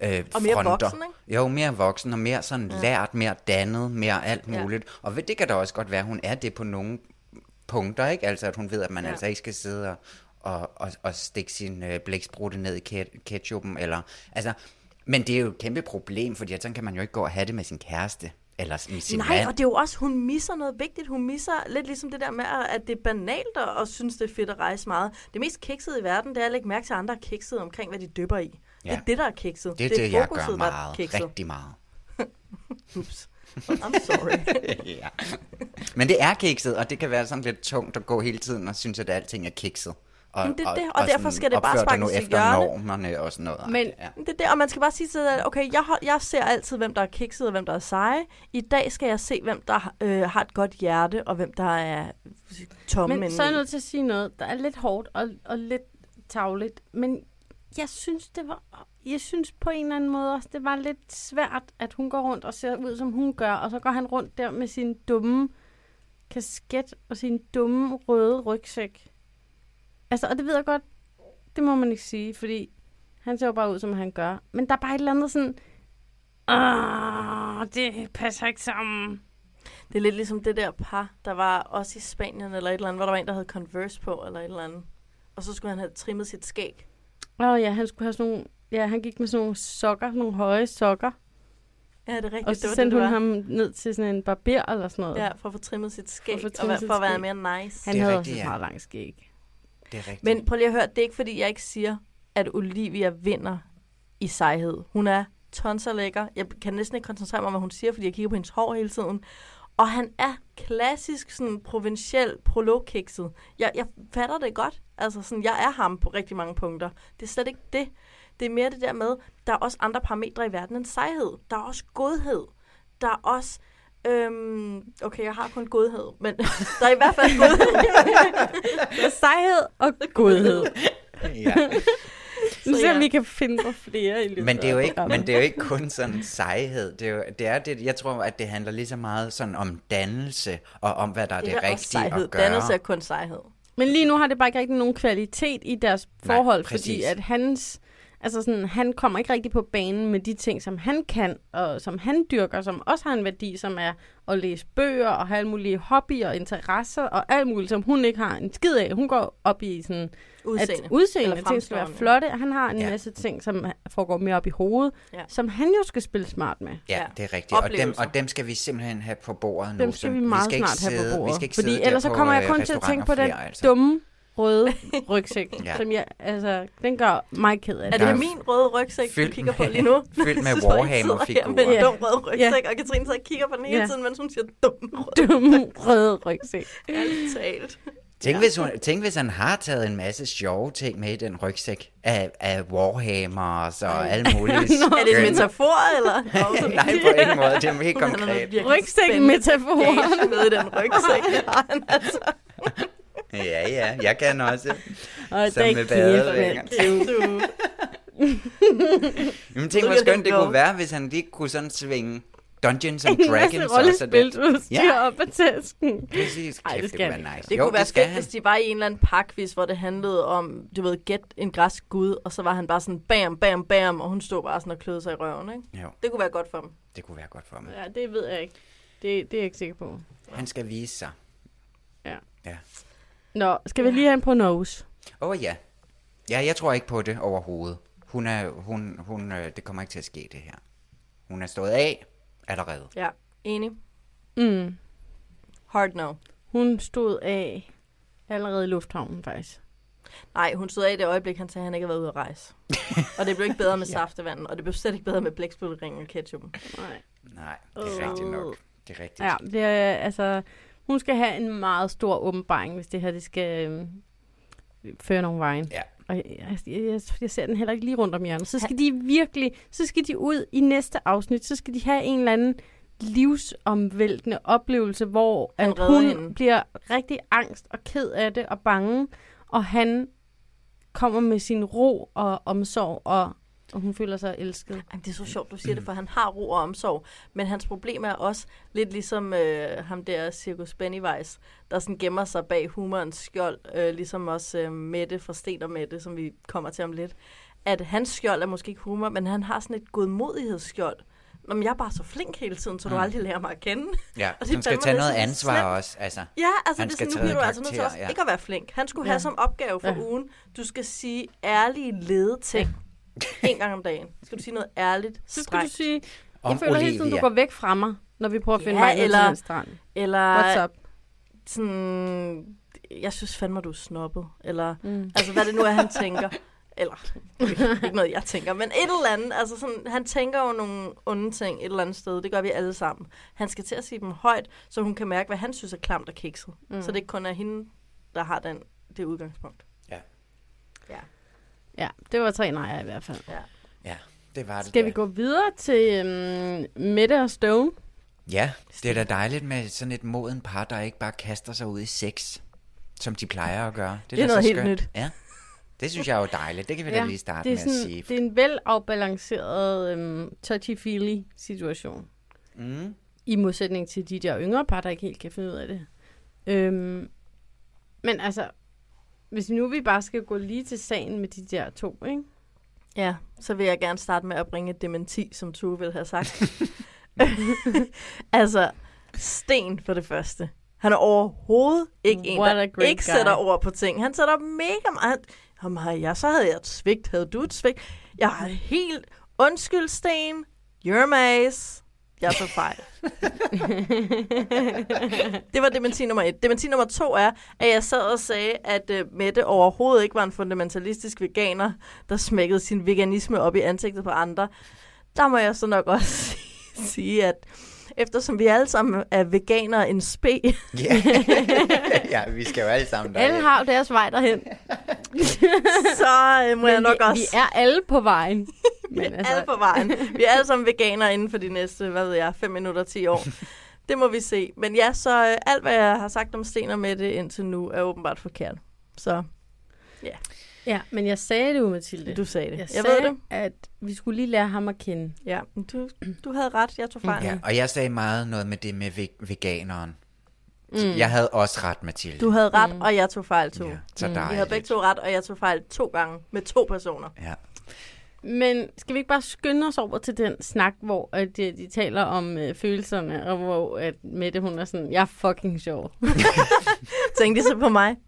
øh, Og mere fronter. voksen, ikke? Jo, mere voksen og mere sådan Ja. lært, mere dannet, mere alt Ja. muligt. Og ved- det kan da også godt være, at hun er det på nogle punkter, ikke? Altså, at hun ved, at man Ja. altså ikke skal sidde og, og, og, og stikke sin øh, blæksprutte ned i ket- ketchupen, eller... Altså, men det er jo et kæmpe problem, fordi sådan kan man jo ikke gå og have det med sin kæreste, eller med sin Nej, mand. og det er jo også, hun misser noget vigtigt. Hun misser lidt ligesom det der med, at det er banalt og, og synes, det er fedt at rejse meget. Det mest kiksede i verden, det er at lægge mærke til, at andre er kiksede omkring, hvad de dypper i. Ja. Det er det, der er kikset. Det er det, jeg fokuset, gør der er meget. kikset. Rigtig meget. <laughs> Ups. I'm sorry. <laughs> ja. Men det er kikset, og det kan være sådan lidt tungt at gå hele tiden og synes, at alting er kikset. Og, Men det er det, og derfor sådan skal det bare sparkes i efter hjørne. normerne og sådan noget. Men ja. det er det, og man skal bare sige til sig, okay, jeg, jeg ser altid, hvem der er kikset og hvem der er seje. I dag skal jeg se, hvem der øh, har et godt hjerte, og hvem der er tomme Men så er jeg nødt til at sige noget, der er lidt hårdt og, og lidt tavligt. Men jeg synes, det var, jeg synes på en eller anden måde også, det var lidt svært, at hun går rundt og ser ud, som hun gør, og så går han rundt der med sin dumme kasket og sin dumme røde rygsæk. Altså, og det ved jeg godt, det må man ikke sige, fordi han ser jo bare ud, som han gør. Men der er bare et eller andet sådan, Åh, det passer ikke sammen. Det er lidt ligesom det der par, der var også i Spanien eller et eller andet, hvor der var en, der havde Converse på eller et eller andet. Og så skulle han have trimmet sit skæg. Åh oh, ja, han skulle have sådan nogle, ja, han gik med sådan nogle sokker, sådan nogle høje sokker. Ja, det er rigtigt. Og det så var sendte det, hun det var. ham ned til sådan en barber eller sådan noget. Ja, for at få trimmet sit skæg, For at få og for at være mere nice. Han Det havde rigtigt, også ja. et meget langt skæg. Det er rigtigt. Men prøv lige at høre, det er ikke fordi, jeg ikke siger, at Olivia vinder i sejhed. Hun er tonser lækker. Jeg kan næsten ikke koncentrere mig om, hvad hun siger, fordi jeg kigger på hendes hår hele tiden. Og han er klassisk sådan provinciel prologkikset. Jeg, jeg fatter det godt. Altså sådan, jeg er ham på rigtig mange punkter. Det er slet ikke det. Det er mere det der med, der er også andre parametre i verden end sejhed. Der er også godhed. Der er også... Øhm, okay, jeg har kun godhed, men der er i hvert fald godhed. <laughs> Der er sejhed og godhed. <laughs> ja. Nu ser ja. vi, vi kan finde på flere i løbet Men det er jo ikke, men det er jo ikke kun sådan sejhed. Det er, jo, det er det, jeg tror, at det handler lige så meget sådan om dannelse, og om, hvad der er det, Det rigtige at gøre. Dannelse er kun sejhed. Men lige nu har det bare ikke rigtig nogen kvalitet i deres Nej, forhold, præcis. fordi at hans, altså sådan, han kommer ikke rigtig på banen med de ting, som han kan, og som han dyrker, som også har en værdi, som er at læse bøger og have alle mulige hobbyer og interesser og alt muligt, som hun ikke har en skid af. Hun går op i sådan, Udseende. at udseende, Eller ting skal være flotte. Han har en Ja. masse ting, som foregår mere op i hovedet, Ja. som han jo skal spille smart med. Ja, det er rigtigt. Og dem, og dem skal vi simpelthen have på bordet nu. Dem skal så vi meget skal ikke snart have sidde, på bordet. Vi skal ikke fordi ellers så kommer jeg øh, kun til at tænke på restauranter den flere, altså. dumme røde <laughs> rygsæk, Ja. ja. som jeg, altså, den gør mig ked af Er det. Der det er min røde rygsæk, du kigger på lige nu? fyldt med <laughs> Så Warhammer-figurer. med en Ja. dum rød rygsæk, og Katrine og kigger på den hele Ja. tiden, mens hun siger dum rød. Dumme røde rygsæk. <laughs> Ærligt talt. Tænk, hvis hun, tænk, hvis han har taget en masse sjove ting med i den rygsæk af, af Warhammer og alle mulige Er det en metafor, eller? Nej, på ingen måde. Det er helt er konkret. Rygsæk-metaforen. spændende med i den rygsæk. Altså. Ja, ja, jeg kan også. Og Som det med er badevinger. Du. Jamen, tænk, hvor skønt det kunne være, hvis han lige kunne sådan svinge Dungeons and <laughs> Dragons og det- rollespilsudstyr Ja. op ad tasken. Præcis. Ej, Kæft, det det, skal kunne være nice. Det jo, kunne være skal fedt, han. hvis de var i en eller anden pakvis, hvor det handlede om, du ved, gæt en græsk gud, og så var han bare sådan bam, bam, bam, og hun stod bare sådan og kløede sig i røven, ikke? Jo, Det kunne være godt for dem. det kunne være godt for mig. Ja, det ved jeg ikke. Det, det er jeg ikke sikker på. Han skal vise sig. Ja. Ja. Nå, skal vi lige have en prognose? Åh oh, ja. Ja, jeg tror ikke på det overhovedet. Hun er, hun, hun, øh, det kommer ikke til at ske det her. Hun er stået af allerede. Ja, enig. Mm. Hard no. Hun stod af allerede i lufthavnen, faktisk. Nej, hun stod af i det øjeblik, han sagde, at han ikke havde været ude at rejse. og det blev ikke bedre med <laughs> saftevanden, og det blev slet ikke bedre med blæksprutteringen og ketchup. Nej. Nej, det er rigtigt nok. Det er rigtigt. Ja, det er, altså, hun skal have en meget stor åbenbaring, hvis det her det skal øh, føre nogen vejen. Ja. Og jeg, jeg, jeg, jeg ser den heller ikke lige rundt om hjørnet. Så skal de virkelig, så skal de ud i næste afsnit, så skal de have en eller anden livsomvæltende oplevelse, hvor Han at hun hende. bliver rigtig angst og ked af det og bange, og han kommer med sin ro og omsorg, og, og hun føler sig elsket. Ej, det er så sjovt, du siger det, for han har ro og omsorg. Men hans problem er også lidt ligesom øh, ham der Circus Pennywise, der sådan gemmer sig bag humorens skjold, øh, ligesom også øh, Mette fra Sten og Mette, som vi kommer til om lidt. At hans skjold er måske ikke humor, men han har sådan et godmodighedsskjold. Nå, men jeg er bare så flink hele tiden, så du Mm. aldrig lærer mig at kende. Ja, <laughs> Og han skal tage noget ansvar slemt. også. Altså. Ja, altså Han det er skal sådan, nu træde bliver du altså nødt til også ja. ikke at være flink. Han skulle Ja. have som opgave for Ja. ugen, du skal sige ærlige lede ting <laughs> en gang om dagen. Skal du sige noget ærligt, Så skal du sige, Om jeg føler hele tiden, du Olivia. går væk fra mig, når vi prøver at finde Ja, vej ned eller- til den strand. Eller What's up? sådan, jeg synes fandme, du er snobbet. Eller, Mm. altså hvad det nu er, han tænker. <laughs> Eller, ikke noget, jeg tænker, men et eller andet. Altså sådan, han tænker jo nogle onde ting et eller andet sted. Det gør vi alle sammen. Han skal til at sige dem højt, så hun kan mærke, hvad han synes er klamt og kikset. Mm. Så det ikke kun er hende, der har den, det udgangspunkt. Ja, det var tre nejer i hvert fald. Ja, det var det. Skal vi gå videre til øhm, Mette og Stone? Ja, det er da dejligt med sådan et moden par, der ikke bare kaster sig ud i sex, som de plejer at gøre. Det er da noget så helt skønt. nyt. Ja, det synes jeg er jo dejligt. Det kan vi da lige starte det er, med at sådan, sige. det er en velafbalanceret øhm, touchy-feely situation. Mm. I modsætning til de der yngre par, der ikke helt kan finde ud af det. Øhm, men altså, hvis nu vi bare skal gå lige til sagen med de der to, ikke? Ja, så vil jeg gerne starte med at bringe et dementi, som Tue vil have sagt. <laughs> altså, Sten for det første. Han er overhovedet ikke en, What der ikke guy. sætter ord på ting. Han sætter mega meget... Jamen, har jeg, så havde jeg et svigt. Havde du et svigt? Jeg har helt... Undskyld, Sten. You're maze. Jeg tog fejl. <laughs> det var dementi nummer et. Dementi nummer to er, at jeg sad og sagde, at uh, Mette overhovedet ikke var en fundamentalistisk veganer, der smækkede sin veganisme op i ansigtet på andre. Der må jeg så nok også <laughs> sige, at eftersom vi alle sammen er veganere en spe, <laughs> Ja. ja, vi skal jo alle sammen Alle derhen. har jo deres vej derhen. <laughs> så uh, må jeg Men nok vi, også... vi er alle på vejen. <laughs> Vi er alle på vejen. Vi er alle sammen veganere inden for de næste, hvad ved jeg, 5 minutter, 10 år. Det må vi se. Men ja, så øh, alt, hvad jeg har sagt om Sten og Mette indtil nu, er åbenbart forkert. Så Ja, men jeg sagde det jo, Mathilde. du sagde det. Jeg, Jeg, sagde, ved det. at vi skulle lige lære ham at kende. Ja, men du, du havde ret. Jeg tog fejl. Ja, og jeg sagde meget noget med det med ve- veganeren. Mm. Jeg havde også ret, Mathilde. Du havde ret, Mm. og jeg tog fejl to. Ja, så Vi havde begge to ret, og jeg tog fejl to gange med to personer. Ja. Men skal vi ikke bare skynde os over til den snak, hvor at de, de taler om øh, følelserne, og hvor at Mette hun er sådan, jeg er fucking sjov. <laughs> Tænkte så på mig? <laughs>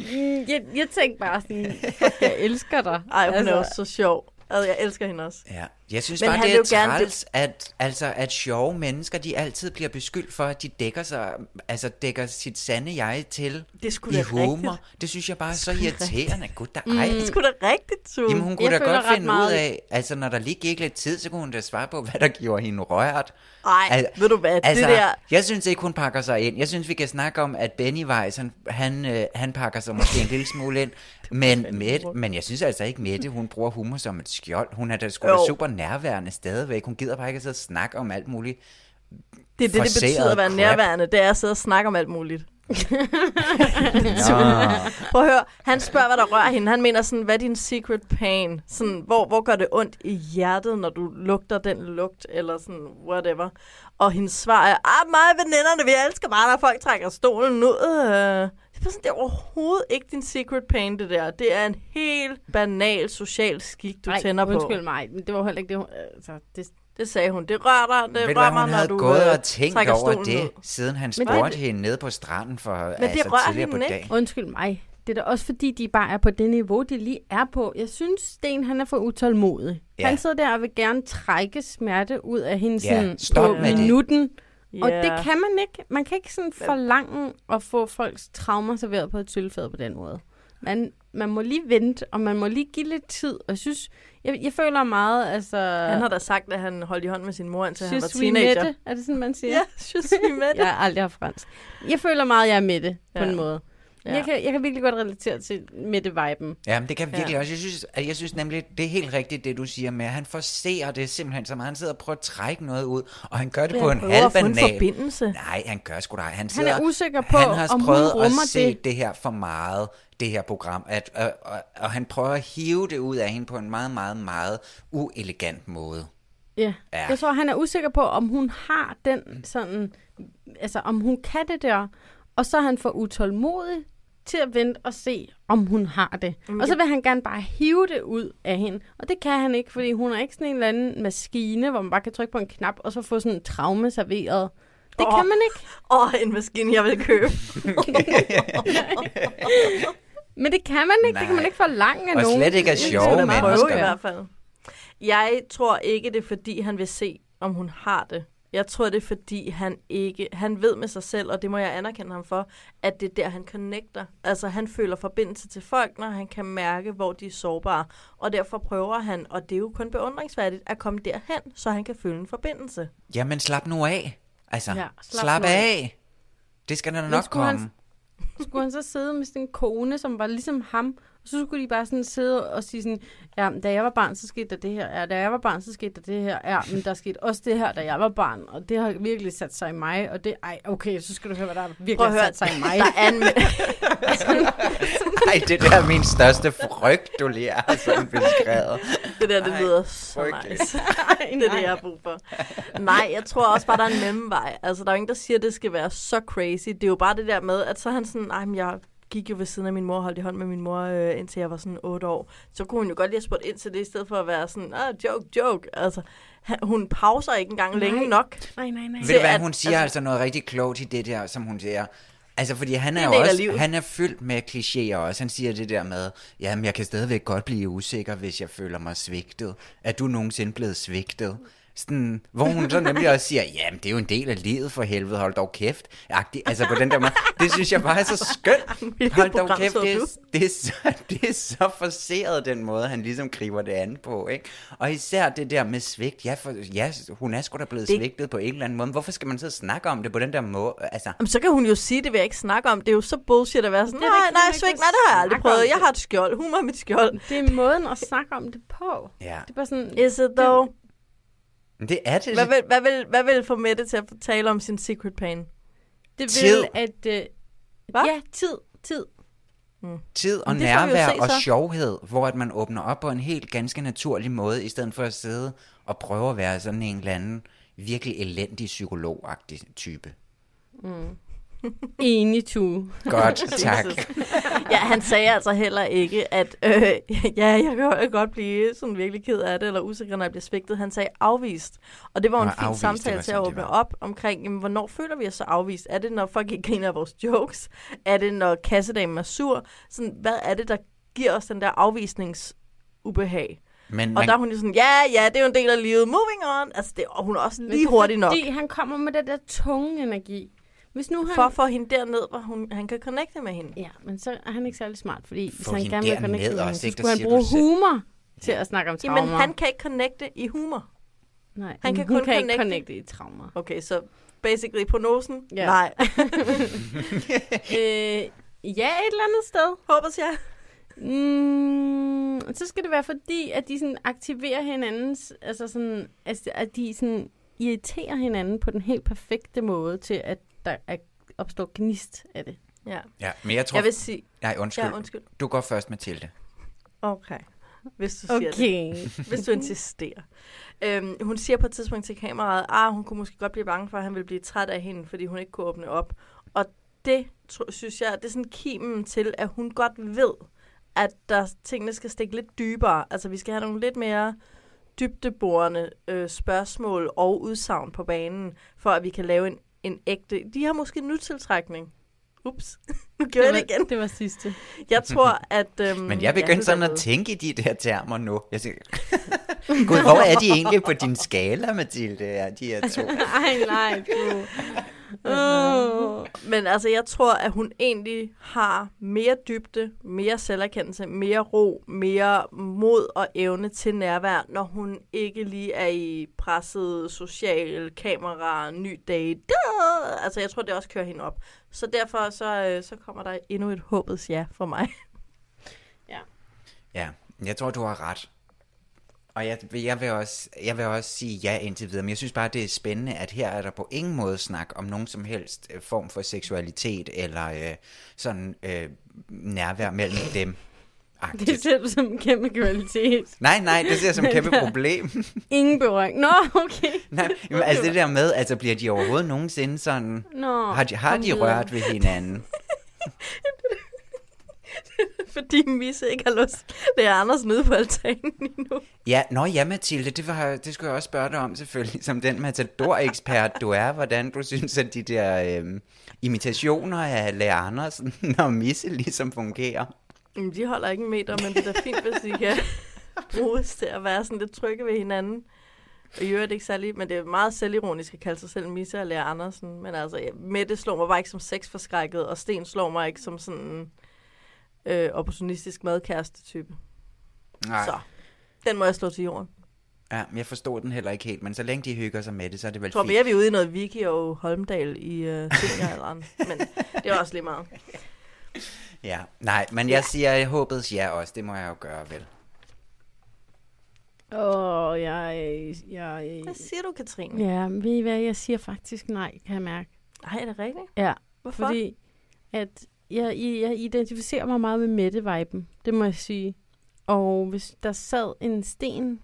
Mm, jeg, jeg tænkte bare sådan, fuck, jeg elsker dig. Ej, hun altså, er også så sjov. Altså, jeg elsker hende også. Ja, jeg synes Men bare, det er jo gerne- træls, at, altså, at sjove mennesker, de altid bliver beskyldt for, at de dækker, sig, altså, dækker sit sande jeg til Det sgu i humor. rigtigt. Det synes jeg bare er så irriterende. Gud, der, Mm. ej. Det er sgu da rigtigt, Tue. Jamen, hun kunne Jeg da godt finde meget- ud af, altså når der lige gik lidt tid, så kunne hun da svare på, hvad der gjorde hende rørt. Ej, Al- ved du hvad, Altså, det der... jeg synes ikke, hun pakker sig ind. Jeg synes, vi kan snakke om, at Benny Weiss, han, han, øh, han pakker sig måske en lille smule ind. Men, Mette, men jeg synes altså ikke, Mette, hun bruger humor som et skjold. Hun er da sgu da super nærværende stadigvæk. Hun gider bare ikke at sidde og snakke om alt muligt. Det er det, det betyder at være crap. nærværende. Det er at sidde og snakke om alt muligt. <laughs> Prøv at høre, han spørger, hvad der rører hende. Han mener sådan, hvad er din secret pain? Sådan, hvor, hvor gør det ondt i hjertet, når du lugter den lugt, eller sådan, whatever. Og hendes svar er, ah, mig veninderne, vi elsker bare, når folk trækker stolen ud. Det er, sådan, det er overhovedet ikke din secret pain, det der. Det er en helt banal social skik, du Ej, tænder på. undskyld mig, men det var heller ikke det, hun, altså, det, Det sagde hun. Det rører dig, det Ved rører mig, når havde du gået øh, og tænkt trækker over det, ned. siden han Men det- spurgte hende nede på stranden for det altså, rører tidligere på dagen. Undskyld mig. Det er da også fordi, de bare er på det niveau, de lige er på. Jeg synes, Sten han er for utålmodig. Ja. Han sidder der og vil gerne trække smerte ud af hende Ja, sådan stop på med det. Minutten. Og Ja. det kan man ikke. Man kan ikke sådan forlange at få folks traumer serveret på et sølvfad på den måde. Man, man må lige vente, og man må lige give lidt tid. Og jeg synes, jeg, jeg føler meget, altså... Han har da sagt, at han holdt i hånd med sin mor, indtil han var teenager. Mette. Er det sådan, man siger? Ja, je suis Mette. Jeg har aldrig haft fransk. Jeg føler meget, jeg er med det, på Ja. en måde. Ja. Ja. Jeg, kan, jeg kan virkelig godt relatere til Mette-viben. Ja, men det kan jeg virkelig Ja. også. Jeg synes, at jeg synes nemlig, det er helt rigtigt, det du siger med, at han forser det simpelthen så meget. Han sidder og prøver at trække noget ud, og han gør det Men på han en halv at banal. forbindelse. Nej, han gør sgu da. Han, Han sidder, er usikker på, han har om hun prøvet at rummer se det. det her for meget, det her program, at, og, og, og han prøver at hive det ud af hende på en meget, meget, meget uelegant måde. Ja. Ja. Jeg tror, han er usikker på, om hun har den sådan... Altså, om hun kan det der. Og så er han for utålmodig til at vente og se, om hun har det. Jamen, Og så vil han gerne bare hive det ud af hende. Og det kan han ikke, fordi hun er ikke sådan en eller anden maskine, hvor man bare kan trykke på en knap, og så få sådan en traume serveret. Det Åh. kan man ikke. Åh, oh, en maskine, jeg vil købe. <laughs> Men det kan man ikke. Det kan man Nej. ikke forlange af Og nogen. slet ikke Det er sjove Prøve mennesker. i hvert fald. Jeg tror ikke, det er fordi, han vil se, om hun har det. Jeg tror, det er fordi, han ikke... Han ved med sig selv, og det må jeg anerkende ham for, at det er der, han connecter. Altså, han føler forbindelse til folk, når han kan mærke, hvor de er sårbare. Og derfor prøver han, og det er jo kun beundringsværdigt, at komme derhen, så han kan føle en forbindelse. Jamen, slap nu af. Altså, Ja, slap slap, af. af. Det skal da Men nok skulle han- komme. Skulle han så sidde med sådan en kone, som var ligesom ham, og så skulle de bare sådan sidde og sige sådan, ja, da jeg var barn, så skete der det her, ja, da jeg var barn, så skete der det her, ja, men der skete også det her, da jeg var barn, og det har virkelig sat sig i mig, og det, ej, okay, så skal du høre, hvad der virkelig har sat sig i mig. der er en... <laughs> <laughs> Ej, det der er min største frygt, du lige er sådan beskrevet. Det der, det Ej, lyder så frygteligt. nice. det er det, jeg har brug for. Nej, jeg tror også bare, der er en mellemvej. Altså, der er jo ingen, der siger, at det skal være så crazy. Det er jo bare det der med, at så er han sådan, nej, men jeg gik jo ved siden af min mor og holdt i hånd med min mor, øh, indtil jeg var sådan 8 år. Så kunne hun jo godt lige have spurgt ind til det, i stedet for at være sådan, ah, joke, joke. Altså, hun pauser ikke engang Nej. længe nok. Nej, nej, nej. Ved du hvad, hun siger altså- altså, noget rigtig klogt i det der, som hun siger. Altså, fordi han er, er jo også, han er fyldt med klichéer også. Han siger det der med, jamen, jeg kan stadigvæk godt blive usikker, hvis jeg føler mig svigtet. Er du nogensinde blevet svigtet? Sådan, hvor hun så nemlig også siger, jamen, det er jo en del af livet for helvede, hold dog kæft. Agtig. Altså på den der måde, det synes jeg bare er så skønt. Hold dog kæft, det er, det, er så, <laughs> det er så forseret den måde, han ligesom griber det an på, ikke? Og især det der med svigt. Ja, for, ja hun er sgu da blevet Det- svigtet på en eller anden måde. Hvorfor skal man så snakke om det på den der måde? Altså, Jamen, så kan hun jo sige, det vil jeg ikke snakke om. Det er jo så bullshit at være sådan, nej, nej, svigt, nej, det har jeg aldrig prøvet. Jeg har et skjold. Hun er mit skjold. Det er måden at snakke om det på. ja. Det er bare sådan, Is it though? Men det er det. Hvad vil, hvad, vil, hvad vil få Mette til at tale om sin secret pain? det Tid. vil, at... Øh, Hvad? ja, tid, tid. Tid og nærvær se og sjovhed, hvor at man åbner op på en helt ganske naturlig måde, i stedet for at sidde og prøve at være sådan en eller anden virkelig elendig psykologagtig type. Enig to. Godt, <laughs> tak. Ja, han sagde altså heller ikke, at øh, ja, jeg kan godt blive sådan virkelig ked af det, eller usikker, når jeg bliver svigtet. Han sagde afvist. Og det var en Nå, fin afvist, samtale var til at åbne op omkring, jamen, hvornår føler vi os så afvist? Er det, når folk ikke griner af vores jokes? Er det, når kassedamen er sur? Sådan, hvad er det, der giver os den der afvisningsubehag? Men Og man, der er hun jo sådan, ja, ja, det er jo en del af livet. Moving on. Altså, det, og hun er også lige det er hurtig nok. Fordi han kommer med den der tunge energi. Hvis nu han... For at få hende derned, hvor hun, han kan connecte med hende. Ja, men så er han ikke særlig smart, fordi hvis Få han hende gerne vil connecte med hende, så ikke? Der skulle han bruge selv. humor til at snakke om traumer. Jamen, han kan ikke connecte i humor. Nej, han kan hun kun kan ikke connecte- connecte i traumer. Okay, så basically prognosen? Ja. Nej. <laughs> <laughs> øh, ja, et eller andet sted. Håber jeg. Mm, så skal det være fordi, at de sådan aktiverer hinandens, altså sådan, altså, at de sådan irriterer hinanden på den helt perfekte måde til, at der er opstår gnist af det. Ja. ja, men jeg tror... Jeg vil sige... Nej, undskyld. Ja, undskyld. Du går først, Mathilde. Okay. Hvis du siger Okay. det. Hvis du insisterer. Øhm, hun siger på et tidspunkt til kameraet, ah, hun kunne måske godt blive bange for, at han ville blive træt af hende, fordi hun ikke kunne åbne op. Og det synes jeg, det er sådan kimen til, at hun godt ved, at der tingene skal stikke lidt dybere. Altså, vi skal have nogle lidt mere dybdeborende øh, spørgsmål og udsagn på banen, for at vi kan lave en, en ægte... De har måske en nytiltrækning. Ups, <laughs> nu gjorde jeg det igen. Det var sidste. Jeg tror, at... Øhm, Men jeg ja, begyndte det sådan at tænke i de der termer nu. Jeg siger, <laughs> Gud, hvor er de egentlig på din skala, Mathilde, er de her to? <laughs> Ej, nej, du. Men altså, jeg tror, at hun egentlig har mere dybde, mere selverkendelse, mere ro, mere mod og evne til nærvær, når hun ikke lige er i presset social kamera, ny date. Duh! Altså, jeg tror, det også kører hende op. Så derfor så, øh, så kommer der endnu et håbets ja for mig. Ja, jeg tror, du har ret. Og jeg, jeg, vil også, jeg vil også sige ja indtil videre, men jeg synes bare, det er spændende, at her er der på ingen måde snak om nogen som helst øh, form for seksualitet, eller øh, sådan øh, nærvær mellem dem. <laughs> Det ser som en kæmpe kvalitet. Nej, nej, det ser som et kæmpe <laughs> problem. <laughs> Ingen berøring. Nå, okay. nej, men altså det der med, altså bliver de overhovedet nogensinde sådan, Nå, har de, har de rørt ved hinanden? <laughs> Fordi Misse ikke har lyst. Det er Anders nede på altanen lige nu. Ja, nå ja, Mathilde, det, var, det skulle jeg også spørge dig om selvfølgelig, som den matador-ekspert du er, hvordan du synes, at de der øh, imitationer af Lea Andersen og Misse ligesom fungerer. Jamen, de holder ikke en meter, men det er da fint, hvis de kan <laughs> bruges til at være sådan lidt trygge ved hinanden. Og i øvrigt ikke særlig, men det er meget selvironisk at kalde sig selv Misse og Lea Andersen. Men altså, ja, Mette slår mig bare ikke som sexforskrækket, og Sten slår mig ikke som sådan øh, opportunistisk madkæreste-type. Nej. Så, den må jeg slå til jorden. Ja, men jeg forstod den heller ikke helt, men så længe de hygger sig med det, så er det vel Jeg tror fint. mere, vi er ude i noget Vicky og Holmdal i øh, senioralderen. men det er også lige meget. <laughs> Ja, nej, men jeg siger, jeg håbede ja også, det må jeg jo gøre vel. Åh, oh, jeg, jeg... Hvad siger du, Katrine? Ja, ved I hvad, jeg siger faktisk nej, kan jeg mærke. Nej, er det rigtigt? Ja, Hvorfor? fordi at jeg, jeg identificerer mig meget med Mette-viben, det må jeg sige. Og hvis der sad en sten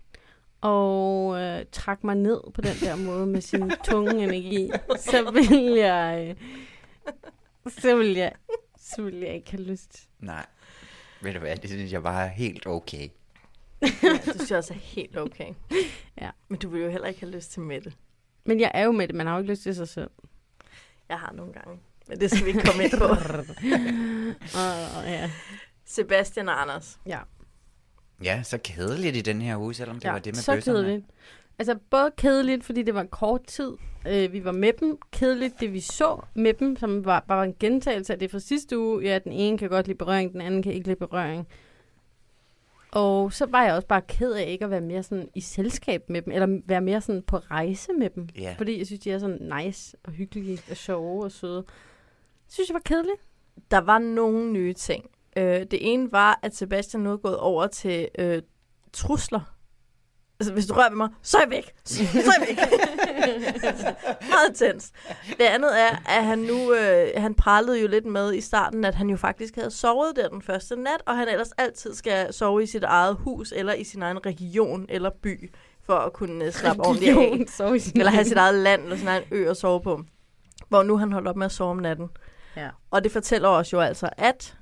og øh, trak mig ned på den der måde med sin <laughs> tunge energi, så ville jeg... Så ville jeg, så ville jeg ikke have lyst. Nej, ved du hvad, det synes jeg bare er helt okay. Ja, det synes jeg også er helt okay. <laughs> Ja. Men du vil jo heller ikke have lyst til Mette. Men jeg er jo med det, man har jo ikke lyst til sig selv. Jeg har nogle gange. Men det skal vi ikke komme ind på. <laughs> Åh, ja. Sebastian og Anders. Ja. Ja, så kedeligt i den her uge, selvom det ja, var det med så bøsserne. kedeligt. Altså både kedeligt, fordi det var en kort tid, øh, vi var med dem. Kedeligt, det vi så med dem, som var, bare var en gentagelse af det fra sidste uge. Ja, den ene kan godt lide berøring, den anden kan ikke lide berøring. Og så var jeg også bare ked af ikke at være mere sådan i selskab med dem, eller være mere sådan på rejse med dem. Ja. Fordi jeg synes, de er sådan nice og hyggelige og sjove og søde. Synes jeg var kedeligt. Der var nogle nye ting. Øh, det ene var, at Sebastian nu er gået over til øh, trusler. Altså, hvis du rører ved mig, så er jeg væk. Så er jeg væk. <laughs> Meget intens. Det andet er, at han nu, øh, han prallede jo lidt med i starten, at han jo faktisk havde sovet der den første nat, og han ellers altid skal sove i sit eget hus, eller i sin egen region eller by, for at kunne øh, slappe ordentligt af. Region, sove i sin Eller have sit eget land, eller sin egen ø at sove på. Hvor nu han holdt op med at sove om natten. Ja. Og det fortæller os jo altså, at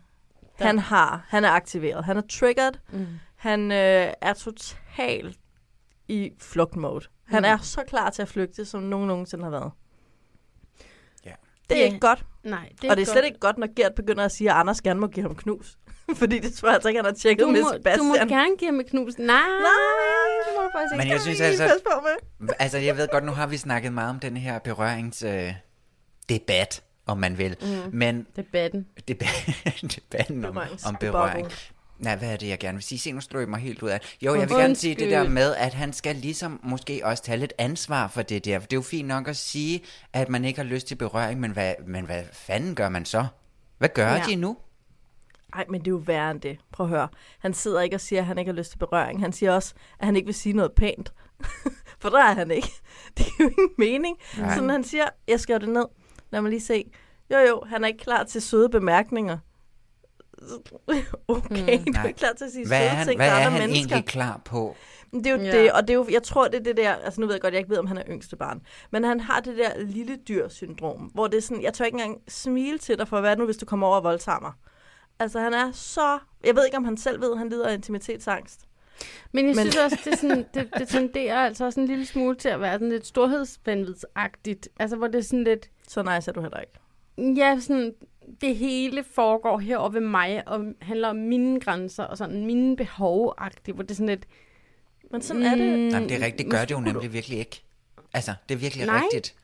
Der- han har, han er aktiveret. Han er triggered. Mm. Han øh, er totalt i flugtmode. Han Mm. er så klar til at flygte, som nogen nogensinde har været. Ja. Det er Det- ikke godt. Nej, Det og det er slet ikke godt, når Gert begynder at sige, at Anders gerne må give ham knus. <laughs> Fordi det tror jeg altså ikke, han har tjekket Du med må, Sebastian. du må gerne give ham et knus. Nej, Nej, det må du faktisk ikke. Men jeg synes altså- på med. Altså, jeg ved godt, nu har vi snakket meget om den her berørings... Øh, debat, om man vil. Mm. Men Debatten. Deba- <laughs> debatten om, om berøring. Nej, hvad er det, jeg gerne vil sige? Se, nu slår jeg mig helt ud af. Jo, jeg vil gerne sige det der Undskyld. med, at han skal ligesom måske også tage lidt ansvar for det der. For det er jo fint nok at sige, at man ikke har lyst til berøring, men hvad, men hvad fanden gør man så? Hvad gør ja. de nu? Nej, men det er jo værre end det. Prøv at høre. Han sidder ikke og siger, at han ikke har lyst til berøring. Han siger også, at han ikke vil sige noget pænt. <laughs> For der er han ikke. <laughs> Det er jo ingen mening. Nej. Sådan han siger, jeg skriver det ned. Lad mig lige se. Jo, jo, han er ikke klar til søde bemærkninger. <laughs> Okay, mm, du er ikke klar til at sige Hvad søde han, ting hvad til er andre han mennesker. egentlig klar på? Det er jo Ja. det, og det er jo, jeg tror, det er det der, altså nu ved jeg godt, jeg ikke ved, om han er yngste barn, men han har det der lille dyr-syndrom, hvor det er sådan, jeg tør ikke engang smile til dig for, hvad er det nu, hvis du kommer over og voldtager mig. Altså han er så, jeg ved ikke, om han selv ved, at han lider af intimitetsangst. Men jeg Men- synes også, det, er sådan, det, det tenderer altså også en lille smule til at være sådan lidt storhedsvanvidsagtigt. Altså, hvor det er sådan lidt... Så nice er du heller ikke. Ja, sådan, det hele foregår herover ved mig, og handler om mine grænser, og sådan mine behov-agtigt, hvor det er sådan lidt... Men sådan er det. Nej, men det er rigtigt, det gør det jo nemlig virkelig ikke. Altså, det er virkelig Nej. rigtigt.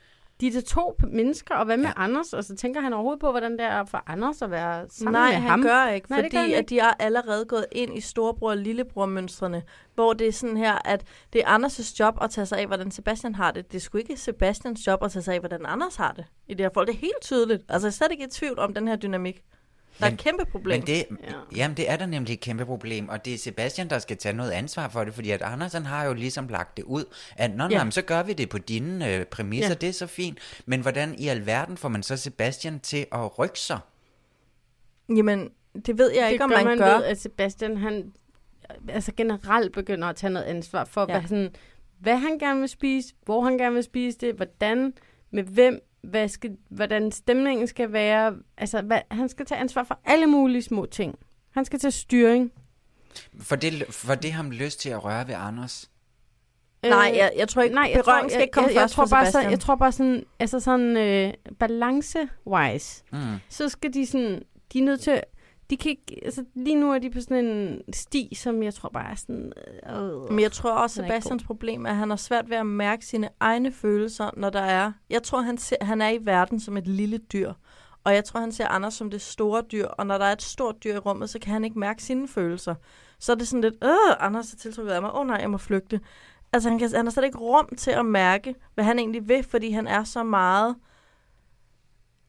De er to mennesker, og hvad med ja. Anders? Og så tænker han overhovedet på, hvordan det er for Anders at være sammen Nej, med han ham. gør ikke, Nej, fordi gør han at ikke. de er allerede gået ind i storebror- og lillebror-mønstrene, hvor det er sådan her, at det er Anders' job at tage sig af, hvordan Sebastian har det. Det er sgu ikke Sebastians job at tage sig af, hvordan Anders har det i det her forhold. Det er helt tydeligt. Altså, jeg er slet ikke i tvivl om den her dynamik. Der er Men- et kæmpe problem. Men det, ja. jamen, det er der nemlig et kæmpe problem, og det er Sebastian, der skal tage noget ansvar for det, fordi at Anders han har jo ligesom lagt det ud, at nå, Ja. ja. så gør vi det på dine øh, præmisser, Ja. det er så fint, men hvordan i alverden får man så Sebastian til at rykke sig? Jamen, det ved jeg det ikke, om gør man, man gør. ved, at Sebastian, han altså generelt begynder at tage noget ansvar for, ja. hvad, sådan, hvad han gerne vil spise, hvor han gerne vil spise det, hvordan, med hvem, hvad skal, hvordan stemningen skal være. Altså, hvad, han skal tage ansvar for alle mulige små ting. Han skal tage styring. For det, for det ham lyst til at røre ved Anders? Nej, jeg, jeg tror ikke, Nej, jeg berøring tror, skal ikke komme jeg, jeg, først tror for bare, så, jeg tror bare sådan, altså sådan øh, balance-wise, Mm. så skal de sådan, de er nødt til, de kan ikke, altså lige nu er de på sådan en sti, som jeg tror bare er sådan, øh, Men jeg tror også, Sebastians problem er, at han har svært ved at mærke sine egne følelser, når der er... Jeg tror, han, ser, han er i verden som et lille dyr. Og jeg tror, han ser Anders som det store dyr. Og når der er et stort dyr i rummet, så kan han ikke mærke sine følelser. Så er det sådan lidt, øh, Anders er tiltrukket af mig. Åh oh, nej, jeg må flygte. Altså, han, kan, han har slet ikke rum til at mærke, hvad han egentlig vil, fordi han er så meget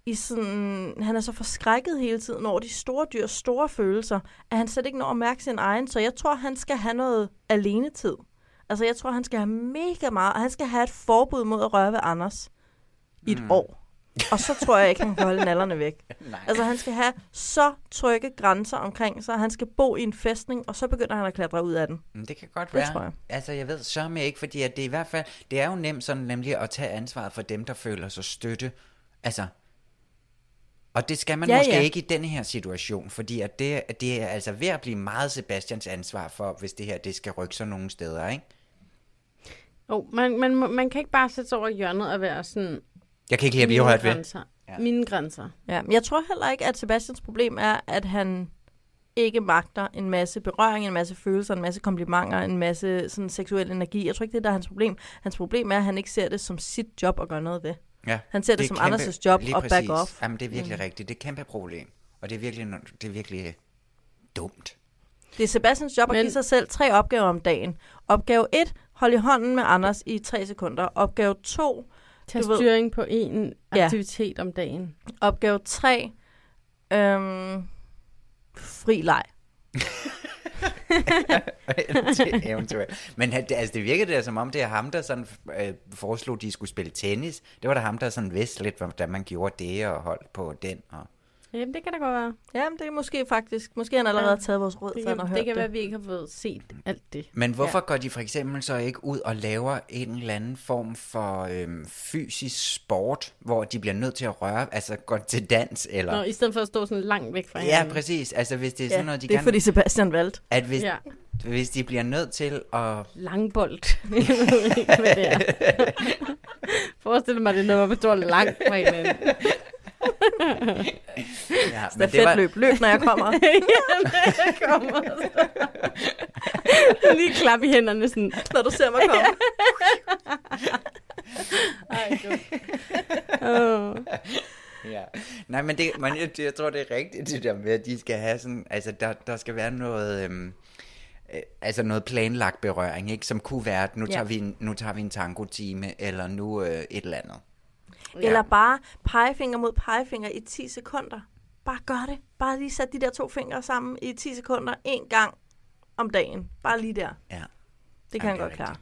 i sådan, han er så forskrækket hele tiden over de store dyrs store følelser, at han slet ikke når at mærke sin egen. Så jeg tror, han skal have noget alenetid. Altså, jeg tror, han skal have mega meget, og han skal have et forbud mod at røre ved Anders i et Mm. år. Og så tror jeg ikke, han kan holde nallerne væk. <laughs> Nej. Altså, han skal have så trygge grænser omkring sig. Han skal bo i en fæstning, og så begynder han at klatre ud af den. Men det kan godt Det være. tror jeg. Altså, jeg ved så med ikke, fordi at det i hvert fald, det er jo nemt sådan nemlig at tage ansvaret for dem, der føler sig støtte. Altså, og det skal man Ja, måske ja. ikke i den her situation, fordi at det, at det er altså ved at blive meget Sebastians ansvar for, hvis det her det skal rykke sig nogle steder, ikke? Oh, man, man, man kan ikke bare sætte sig over hjørnet og være sådan... Jeg kan ikke lide at blive mine hørt ved. grænser. Ja. Mine grænser. Ja, men jeg tror heller ikke, at Sebastians problem er, at han ikke magter en masse berøring, en masse følelser, en masse komplimenter, en masse sådan seksuel energi. Jeg tror ikke, det er der er hans problem. Hans problem er, at han ikke ser det som sit job at gøre noget ved. Ja, Han ser det, er som kæmpe- Anders' job at back off. Jamen, det er virkelig Mm. rigtigt. Det er et kæmpe problem. Og det er virkelig, det er virkelig dumt. Det er Sebastians job at Men- give sig selv tre opgaver om dagen. Opgave 1, hold i hånden med Anders i tre sekunder. Opgave 2, Tag Du ved- styring på en Ja. aktivitet om dagen. opgave 3, øhm, fri leg. <laughs> Eventuelt. Men altså, det virkede da som om, det er ham, der sådan, øh, foreslog, at de skulle spille tennis. Det var da ham, der sådan vidste lidt, hvordan man gjorde det og holdt på den. Og... Jamen, det kan da godt være. Jamen, det er måske faktisk... Måske har han allerede Ja. taget vores råd, Det så han kan, har det hørt kan det. være, at vi ikke har fået set alt det. Men hvorfor ja. går de for eksempel så ikke ud og laver en eller anden form for øhm, fysisk sport, hvor de bliver nødt til at røre, altså går til dans, eller... Nå, i stedet for at stå sådan langt væk fra Ja, hinanden. præcis. Altså hvis det er Ja, sådan noget, de det er gerne... fordi Sebastian valgte. At hvis, Ja. ja. hvis de bliver nødt til at... Langbold. <laughs> jeg ved ikke, hvad det er. <laughs> Forestil mig, det er noget, hvor man står langt fra hinanden. <laughs> Ja, Stafetløb. Løb, når jeg kommer. <laughs> ja, når jeg kommer. <laughs> Lige klap i hænderne sådan. når du ser mig komme. Ej, oh. Ja. Nej, men det, man, jeg, jeg tror, det er rigtigt, det der med, at de skal have sådan, altså der, der skal være noget, øhm, øh, altså noget planlagt berøring, ikke? Som kunne være, at nu, Ja. tager, vi en, nu tager vi en tango-time, eller nu øh, et eller andet. Ja. Eller bare pegefinger mod pegefinger i 10 sekunder. Bare gør det. Bare lige sæt de der to fingre sammen i 10 sekunder en gang om dagen. Bare lige der. Ja. Det kan Jamen, han det godt klare.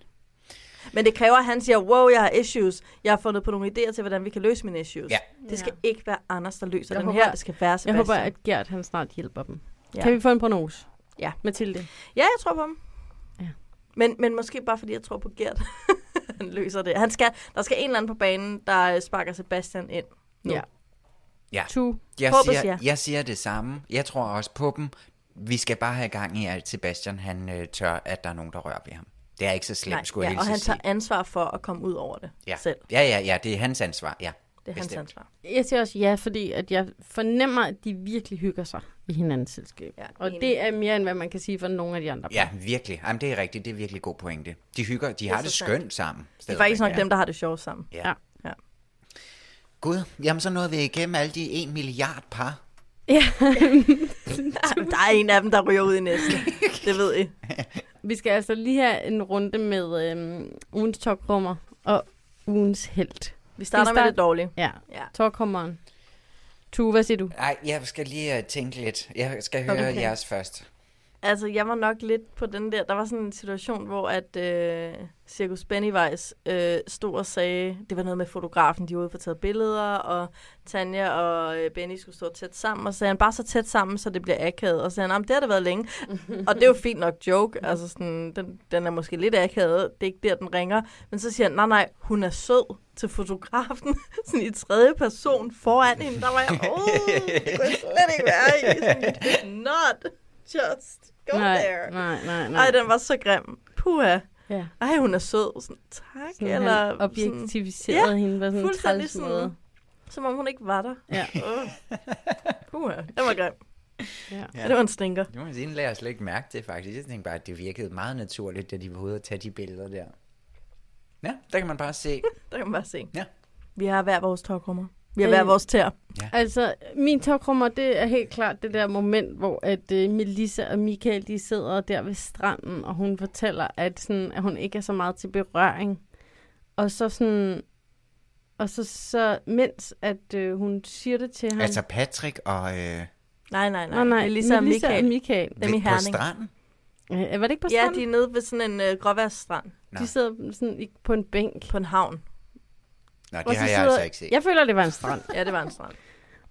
Men det kræver, at han siger, wow, jeg har issues. Jeg har fundet på nogle idéer til, hvordan vi kan løse mine issues. Ja. Det skal Ja. ikke være Anders, der løser Jeg den håber- her. Det skal være Jeg Sebastian. håber, at Gert han snart hjælper dem. Ja. Kan vi få en prognose? Ja. Mathilde. Ja, jeg tror på ham. Ja. Men, men måske bare fordi, jeg tror på Gert. <laughs> han løser det. Han skal, der skal en eller anden på banen, der øh, sparker Sebastian ind. Nu. Ja. Ja. Tu. Jeg Håbet siger, siger. jeg siger det samme. Jeg tror også på dem. vi skal bare have gang i, at Sebastian han øh, tør, at der er nogen, der rører ved ham. Det er ikke så slemt, Nej, skulle jeg ja, og hilse han sige. tager ansvar for at komme ud over det Ja. selv. ja, ja, ja, det er hans ansvar, ja. Det er hans ansvar. Jeg siger også ja, fordi at jeg fornemmer, at de virkelig hygger sig i hinandens selskab. Ja, og enig. det er mere, end hvad man kan sige for nogle af de andre. Ja, virkelig. Jamen, det er rigtigt. Det er virkelig god pointe. De hygger, de har så det sandt. skønt sammen. Det er faktisk nok ja. dem, der har det sjovt sammen. Ja. Ja. Gud, jamen så nåede vi igennem alle de 1 milliard par. ja. <laughs> <laughs> Der er en af dem, der ryger ud i næste. Det ved I. Vi skal altså lige have en runde med øhm, ugens tokrummer og ugens held. Vi starter Vi med start- det dårlige. Ja, Ja. tokrummeren. Tue, hvad siger du? Nej, jeg skal lige uh, tænke lidt. Jeg skal høre Okay. okay. jeres først. Altså, jeg var nok lidt på den der... Der var sådan en situation, hvor at øh, Circus Pennywise øh, stod og sagde... Det var noget med fotografen, de var ude for taget billeder, og Tanja og øh, Benny skulle stå tæt sammen, og så sagde han bare så tæt sammen, så det bliver akavet. Og så sagde han, "Jamen, det har det været længe. <laughs> og det er jo fint nok joke. Altså, sådan, den, den er måske lidt akavet. Det er ikke der, den ringer. Men så siger han, nej, nej, hun er sød til fotografen. <laughs> sådan i tredje person foran hende. Der var jeg, åh, det kunne jeg slet ikke være i. Sådan, "You did not just go nej, there. nej, nej, nej. Ej, den var så grim. Puha. Ja. Ej, hun er sød. Sådan, tak. Sådan, eller han objektiviserede Ja, hende på sådan en træls sådan. måde. Som om hun ikke var der. Ja. Uh. Puha, den var grim. Ja. Ja. Det var en stinker. Det må jeg sige, jeg slet ikke mærke til, faktisk. Jeg tænkte bare, at det virkede meget naturligt, da de var ude og tage de billeder der. Ja, der kan man bare se. <laughs> Der kan man bare se. Ja. Vi har hver vores tokrummer. Vi har Øh, hver vores tær. Altså, min tokrummer, det er helt klart det der moment, hvor at uh, Melissa og Michael, de sidder der ved stranden, og hun fortæller, at, sådan, at hun ikke er så meget til berøring. Og så sådan... Og så, så mens at øh, hun siger det til ham... Altså Patrick og... Øh, Nej, nej, nej. nej, nej, Melissa og Michael. og Michael. Dem i ved- på Herning. stranden? Øh, var det ikke på Ja, stranden? de er nede ved sådan en øh, gråværsstrand Nå, de sidder sådan i- på en bænk. på en havn. Og det så har jeg sidder- altså ikke set. Jeg føler, det var en strand. Ja, det var en strand.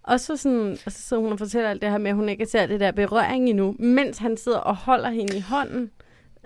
Og så, sådan, og så sidder hun og fortæller alt det her med, at hun ikke ser det der berøring endnu, mens han sidder og holder hende i hånden.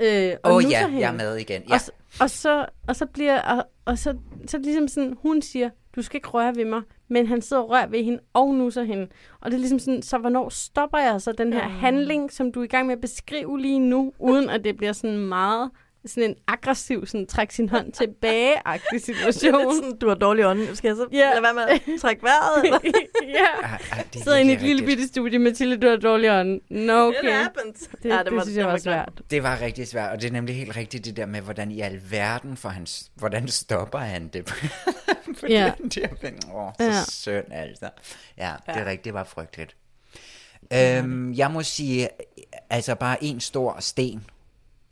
Øh, og oh, ja, hende. jeg er med igen. Ja. Og, så, og, så, og så bliver, og, og så, så ligesom sådan, hun siger, du skal ikke røre ved mig, men han sidder og rører ved hende og nusser hende. Og det er ligesom sådan, så hvornår stopper jeg så den her Mm. handling, som du er i gang med at beskrive lige nu, uden at det bliver sådan meget sådan en aggressiv, sådan træk sin hånd tilbage-agtig <laughs> situation. sådan, du har dårlig ånd. Skal jeg så Ja. lade være med at <laughs> trække vejret? <laughs> Ja. Ah, ah, det er Sidder inde i et lille bitte studie, Mathilde, du har dårlig ånd. No, It okay. happens. Det, Ja, ja, det, det synes jeg var grim. svært. Det var rigtig svært, og det er nemlig helt rigtigt det der med, hvordan i alverden for hans, hvordan stopper han det? For Ja. den der, men, åh, så Ja. synd altså. Ja, det er Ja. rigtigt, det var frygteligt. Øhm, jeg må sige, altså bare en stor sten,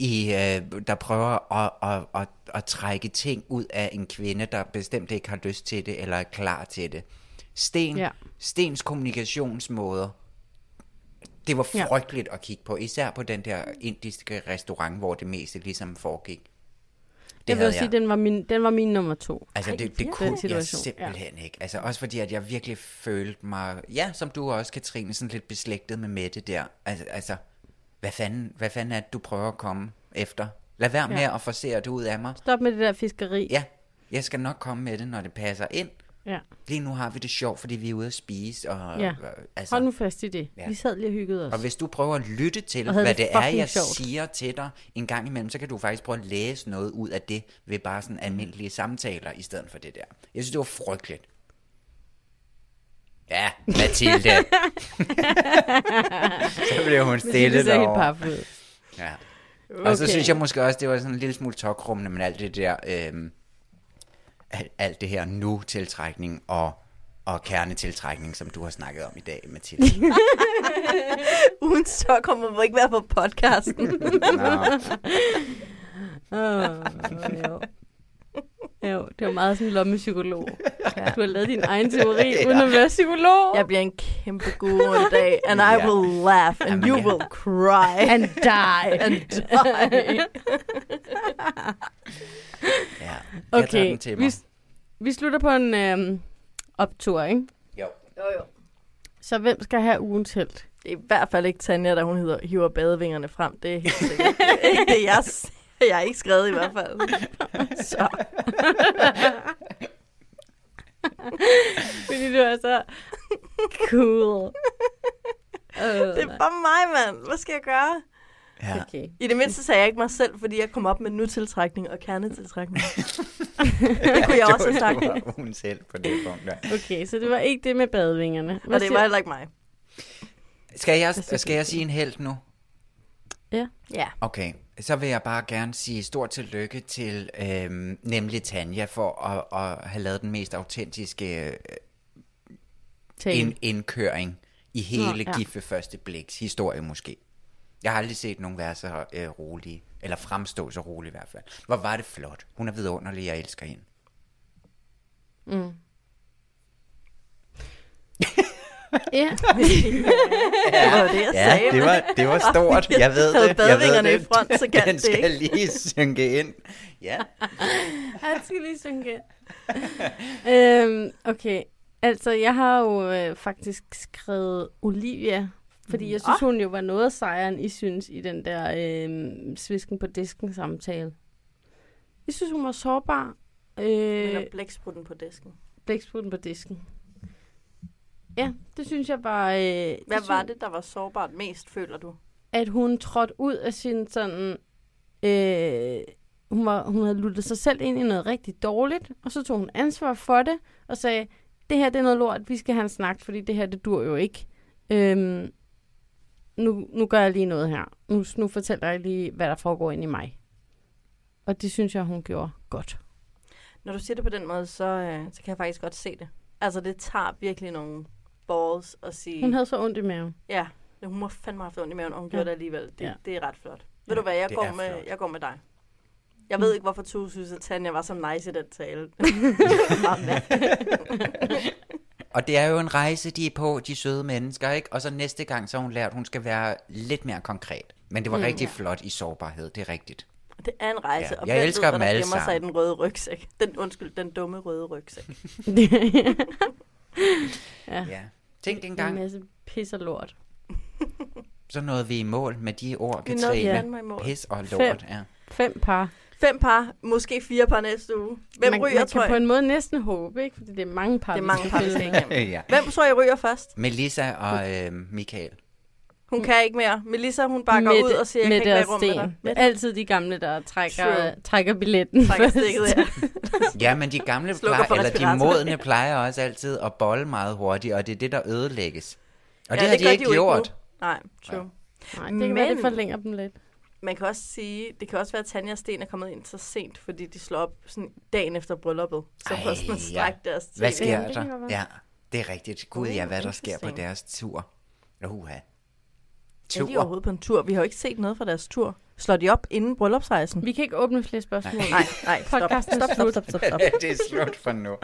i, øh, der prøver at, at, at, at trække ting ud af en kvinde, der bestemt ikke har lyst til det, eller er klar til det. Sten, Ja. ja. Stens kommunikationsmåder, det var Ja. frygteligt at kigge på, især på den der indiske restaurant, hvor det meste ligesom foregik. Det Jeg vil også sige, den var min, den var min nummer to. Altså, Ej, det, det kunne jeg simpelthen ja. ikke. Altså, også fordi, at jeg virkelig følte mig, ja, som du også, Katrine, sådan lidt beslægtet med Mette der. Altså, altså hvad, fanden, hvad fanden er det, du prøver at komme efter? Lad være med Ja. at forsere det ud af mig. Stop med det der fiskeri. Ja, jeg skal nok komme med det, når det passer ind. ja. Lige nu har vi det sjovt, fordi vi er ude at spise. Og, Ja. altså, Hold nu fast i det. Ja. Vi sad lige og hyggede os. og hvis du prøver at lytte til, hvad det det er, jeg sjovt. siger til dig en gang imellem, så kan du faktisk prøve at læse noget ud af det ved bare sådan almindelige samtaler i stedet for det der. Jeg synes, det var frygteligt. Ja, Mathilde. <laughs> så blev hun stille det ser helt derovre. paf ud. Ja. Og så Okay. synes jeg måske også, det var sådan en lille smule tokrummende, men alt det der, øhm, alt, alt det her nu-tiltrækning og, og kernetiltrækning, som du har snakket om i dag, Mathilde. Uden så kommer må ikke være på podcasten. Nå. <laughs> Oh, jo. jo, det var meget sådan lommepsykolog. Ja. Du har lavet din egen teori, <laughs> Ja. uden at være psykolog. Jeg bliver en kæmpe guru en dag, and I Ja. will laugh, and you ja. will cry. And die. <laughs> and die. <laughs> Ja, jeg Okay, den til vi, mig. vi slutter på en øhm, optur, ikke? Jo. Jo, jo. Så hvem skal have ugens held? Det er i hvert fald ikke Tanja, der hun hedder, hiver badevingerne frem. Det er helt sikkert. det er ikke det, jeg, <laughs> jeg har ikke skrevet i hvert fald. <laughs> Så. Fordi du er så cool. <laughs> Det er bare mig, mand. Hvad skal jeg gøre? Ja. Okay. I det mindste sagde jeg ikke mig selv, fordi jeg kom op med nutiltrækning og kernetiltrækning. det kunne jeg også have sagt. Det var hun selv på det punkt. Der. Okay, så det var ikke det med badevingerne. Og det var heller ikke mig. Skal jeg, skal jeg sige en held nu? Ja. Ja. Okay, så vil jeg bare gerne sige stort tillykke til øhm, nemlig Tanja for at, at have lavet den mest autentiske øh, ind, indkøring i hele ja. ja. Første bliks historie måske. Jeg har aldrig set nogen være så øh, rolige, eller fremstå så rolig i hvert fald. Hvor var det flot. Hun er vidunderlig, jeg elsker hende. Mm. <laughs> <laughs> ja. Det var det, jeg ja, sagde. det var, det var stort. <laughs> Jeg ved det. Jeg ved det. i front, så kan Den det <laughs> skal lige synke ind. Ja. Han skal lige synge ind. øhm, okay, altså jeg har jo øh, faktisk skrevet Olivia, fordi jeg synes, hun jo var noget sejren, I synes, i den der øh, svisken på disken samtale. Jeg synes, hun var sårbar. Øh, Eller blæksprutten på disken. blæksprutten på disken. Ja, det synes jeg var... Øh, Hvad det var det, der var sårbart mest, føler du? At hun trådte ud af sin sådan... Øh, hun, var, hun havde luttet sig selv ind i noget rigtig dårligt, og så tog hun ansvar for det, og sagde, det her det er noget lort, vi skal have en snak, fordi det her det dur jo ikke. Øhm, nu, nu gør jeg lige noget her. Nu, nu fortæller jeg lige, hvad der foregår ind i mig. Og det synes jeg, hun gjorde godt. Når du siger det på den måde, så, øh, så kan jeg faktisk godt se det. Altså, det tager virkelig nogle balls at sige... Hun havde så ondt i maven. Ja, hun må fandme have haft ondt i maven, og hun Ja. gjorde det alligevel. Det, Ja. det er ret flot. Ved du hvad, jeg det går, er med, flot. jeg går med dig. Jeg ved ikke, hvorfor du synes, at Tanja var så nice i den tale. <laughs> <laughs> Og det er jo en rejse, de er på, de søde mennesker, ikke? Og så næste gang, så har hun lært, at hun skal være lidt mere konkret. Men det var Mm. mm, rigtig Ja. flot i sårbarhed, det er rigtigt. det er en rejse, Ja, og jeg hvem elsker ved, dem alle gemmer sig i sammen. den røde rygsæk. Den, undskyld, den dumme røde rygsæk. <laughs> ja. Ja. Tænk En engang, masse pis og lort. så nåede vi i mål med de ord, Vi nåede Katrine. fandme i mål. Pis og Fem. lort, ja. Fem par. Fem par, måske fire par næste uge. Hvem man, ryger, man tror kan på jeg? en måde næsten håbe, ikke? Fordi det er mange par, Det er mange par, vi skal <laughs> ja. Hvem tror jeg ryger først? Melissa og øh, Michael. Hun kan ikke mere. Melissa, hun bare går Mette- ud og siger, jeg kan ikke være rum med dig. Det altid de gamle, der trækker, True. trækker billetten Trækker først. stikket, ja. <laughs> Ja, men de gamle plejer, eller de modne plejer også altid at bolle meget hurtigt, og det er det, der ødelægges. Og Ja, det har det de ikke de jo ikke gjort. nu. Nej, true. Nej, det kan være, det Men- forlænger dem lidt. Man kan også sige, det kan også være, at Tanja og Sten er kommet ind så sent, fordi de slår op sådan dagen efter brylluppet. Så Ej, får sådan ja. stræk deres Hvad sker det der? være. Ja, det er rigtigt. Gud, ja, hvad der sker på deres tur. Uha. Er de overhovedet på en tur? Vi har jo ikke set noget fra deres tur. Slår de op inden bryllupsrejsen? Vi kan ikke åbne flere spørgsmål. Nej, nej, stop. Podcasten er Stop, stop, slut. stop, stop, stop. <laughs> det er slut for nu.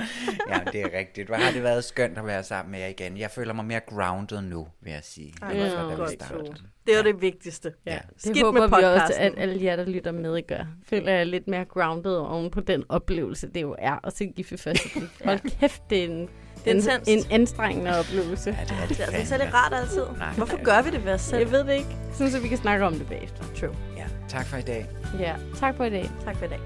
Ja, det er rigtigt. Hvor har det været skønt at være sammen med jer igen. Jeg føler mig mere grounded nu, vil jeg sige. Ej, da vi godt. Det er jo det vigtigste. Ja. Det Skidt håber med vi også, podcasten. at alle jer, der lytter med, gør. Føler jeg lidt mere grounded oven på den oplevelse, det jo er at se gift ved første blik. Hold kæft, det er en, Det er en, en anstrengende oplevelse. Ja, det er det Det er altså ikke fandme. særlig rart altid. Nej. Hvorfor gør vi det ved os selv? Jeg ved det ikke. Sådan, så vi kan snakke om det bagefter. True. Ja, tak for i dag. Ja, tak for i dag. Tak for i dag.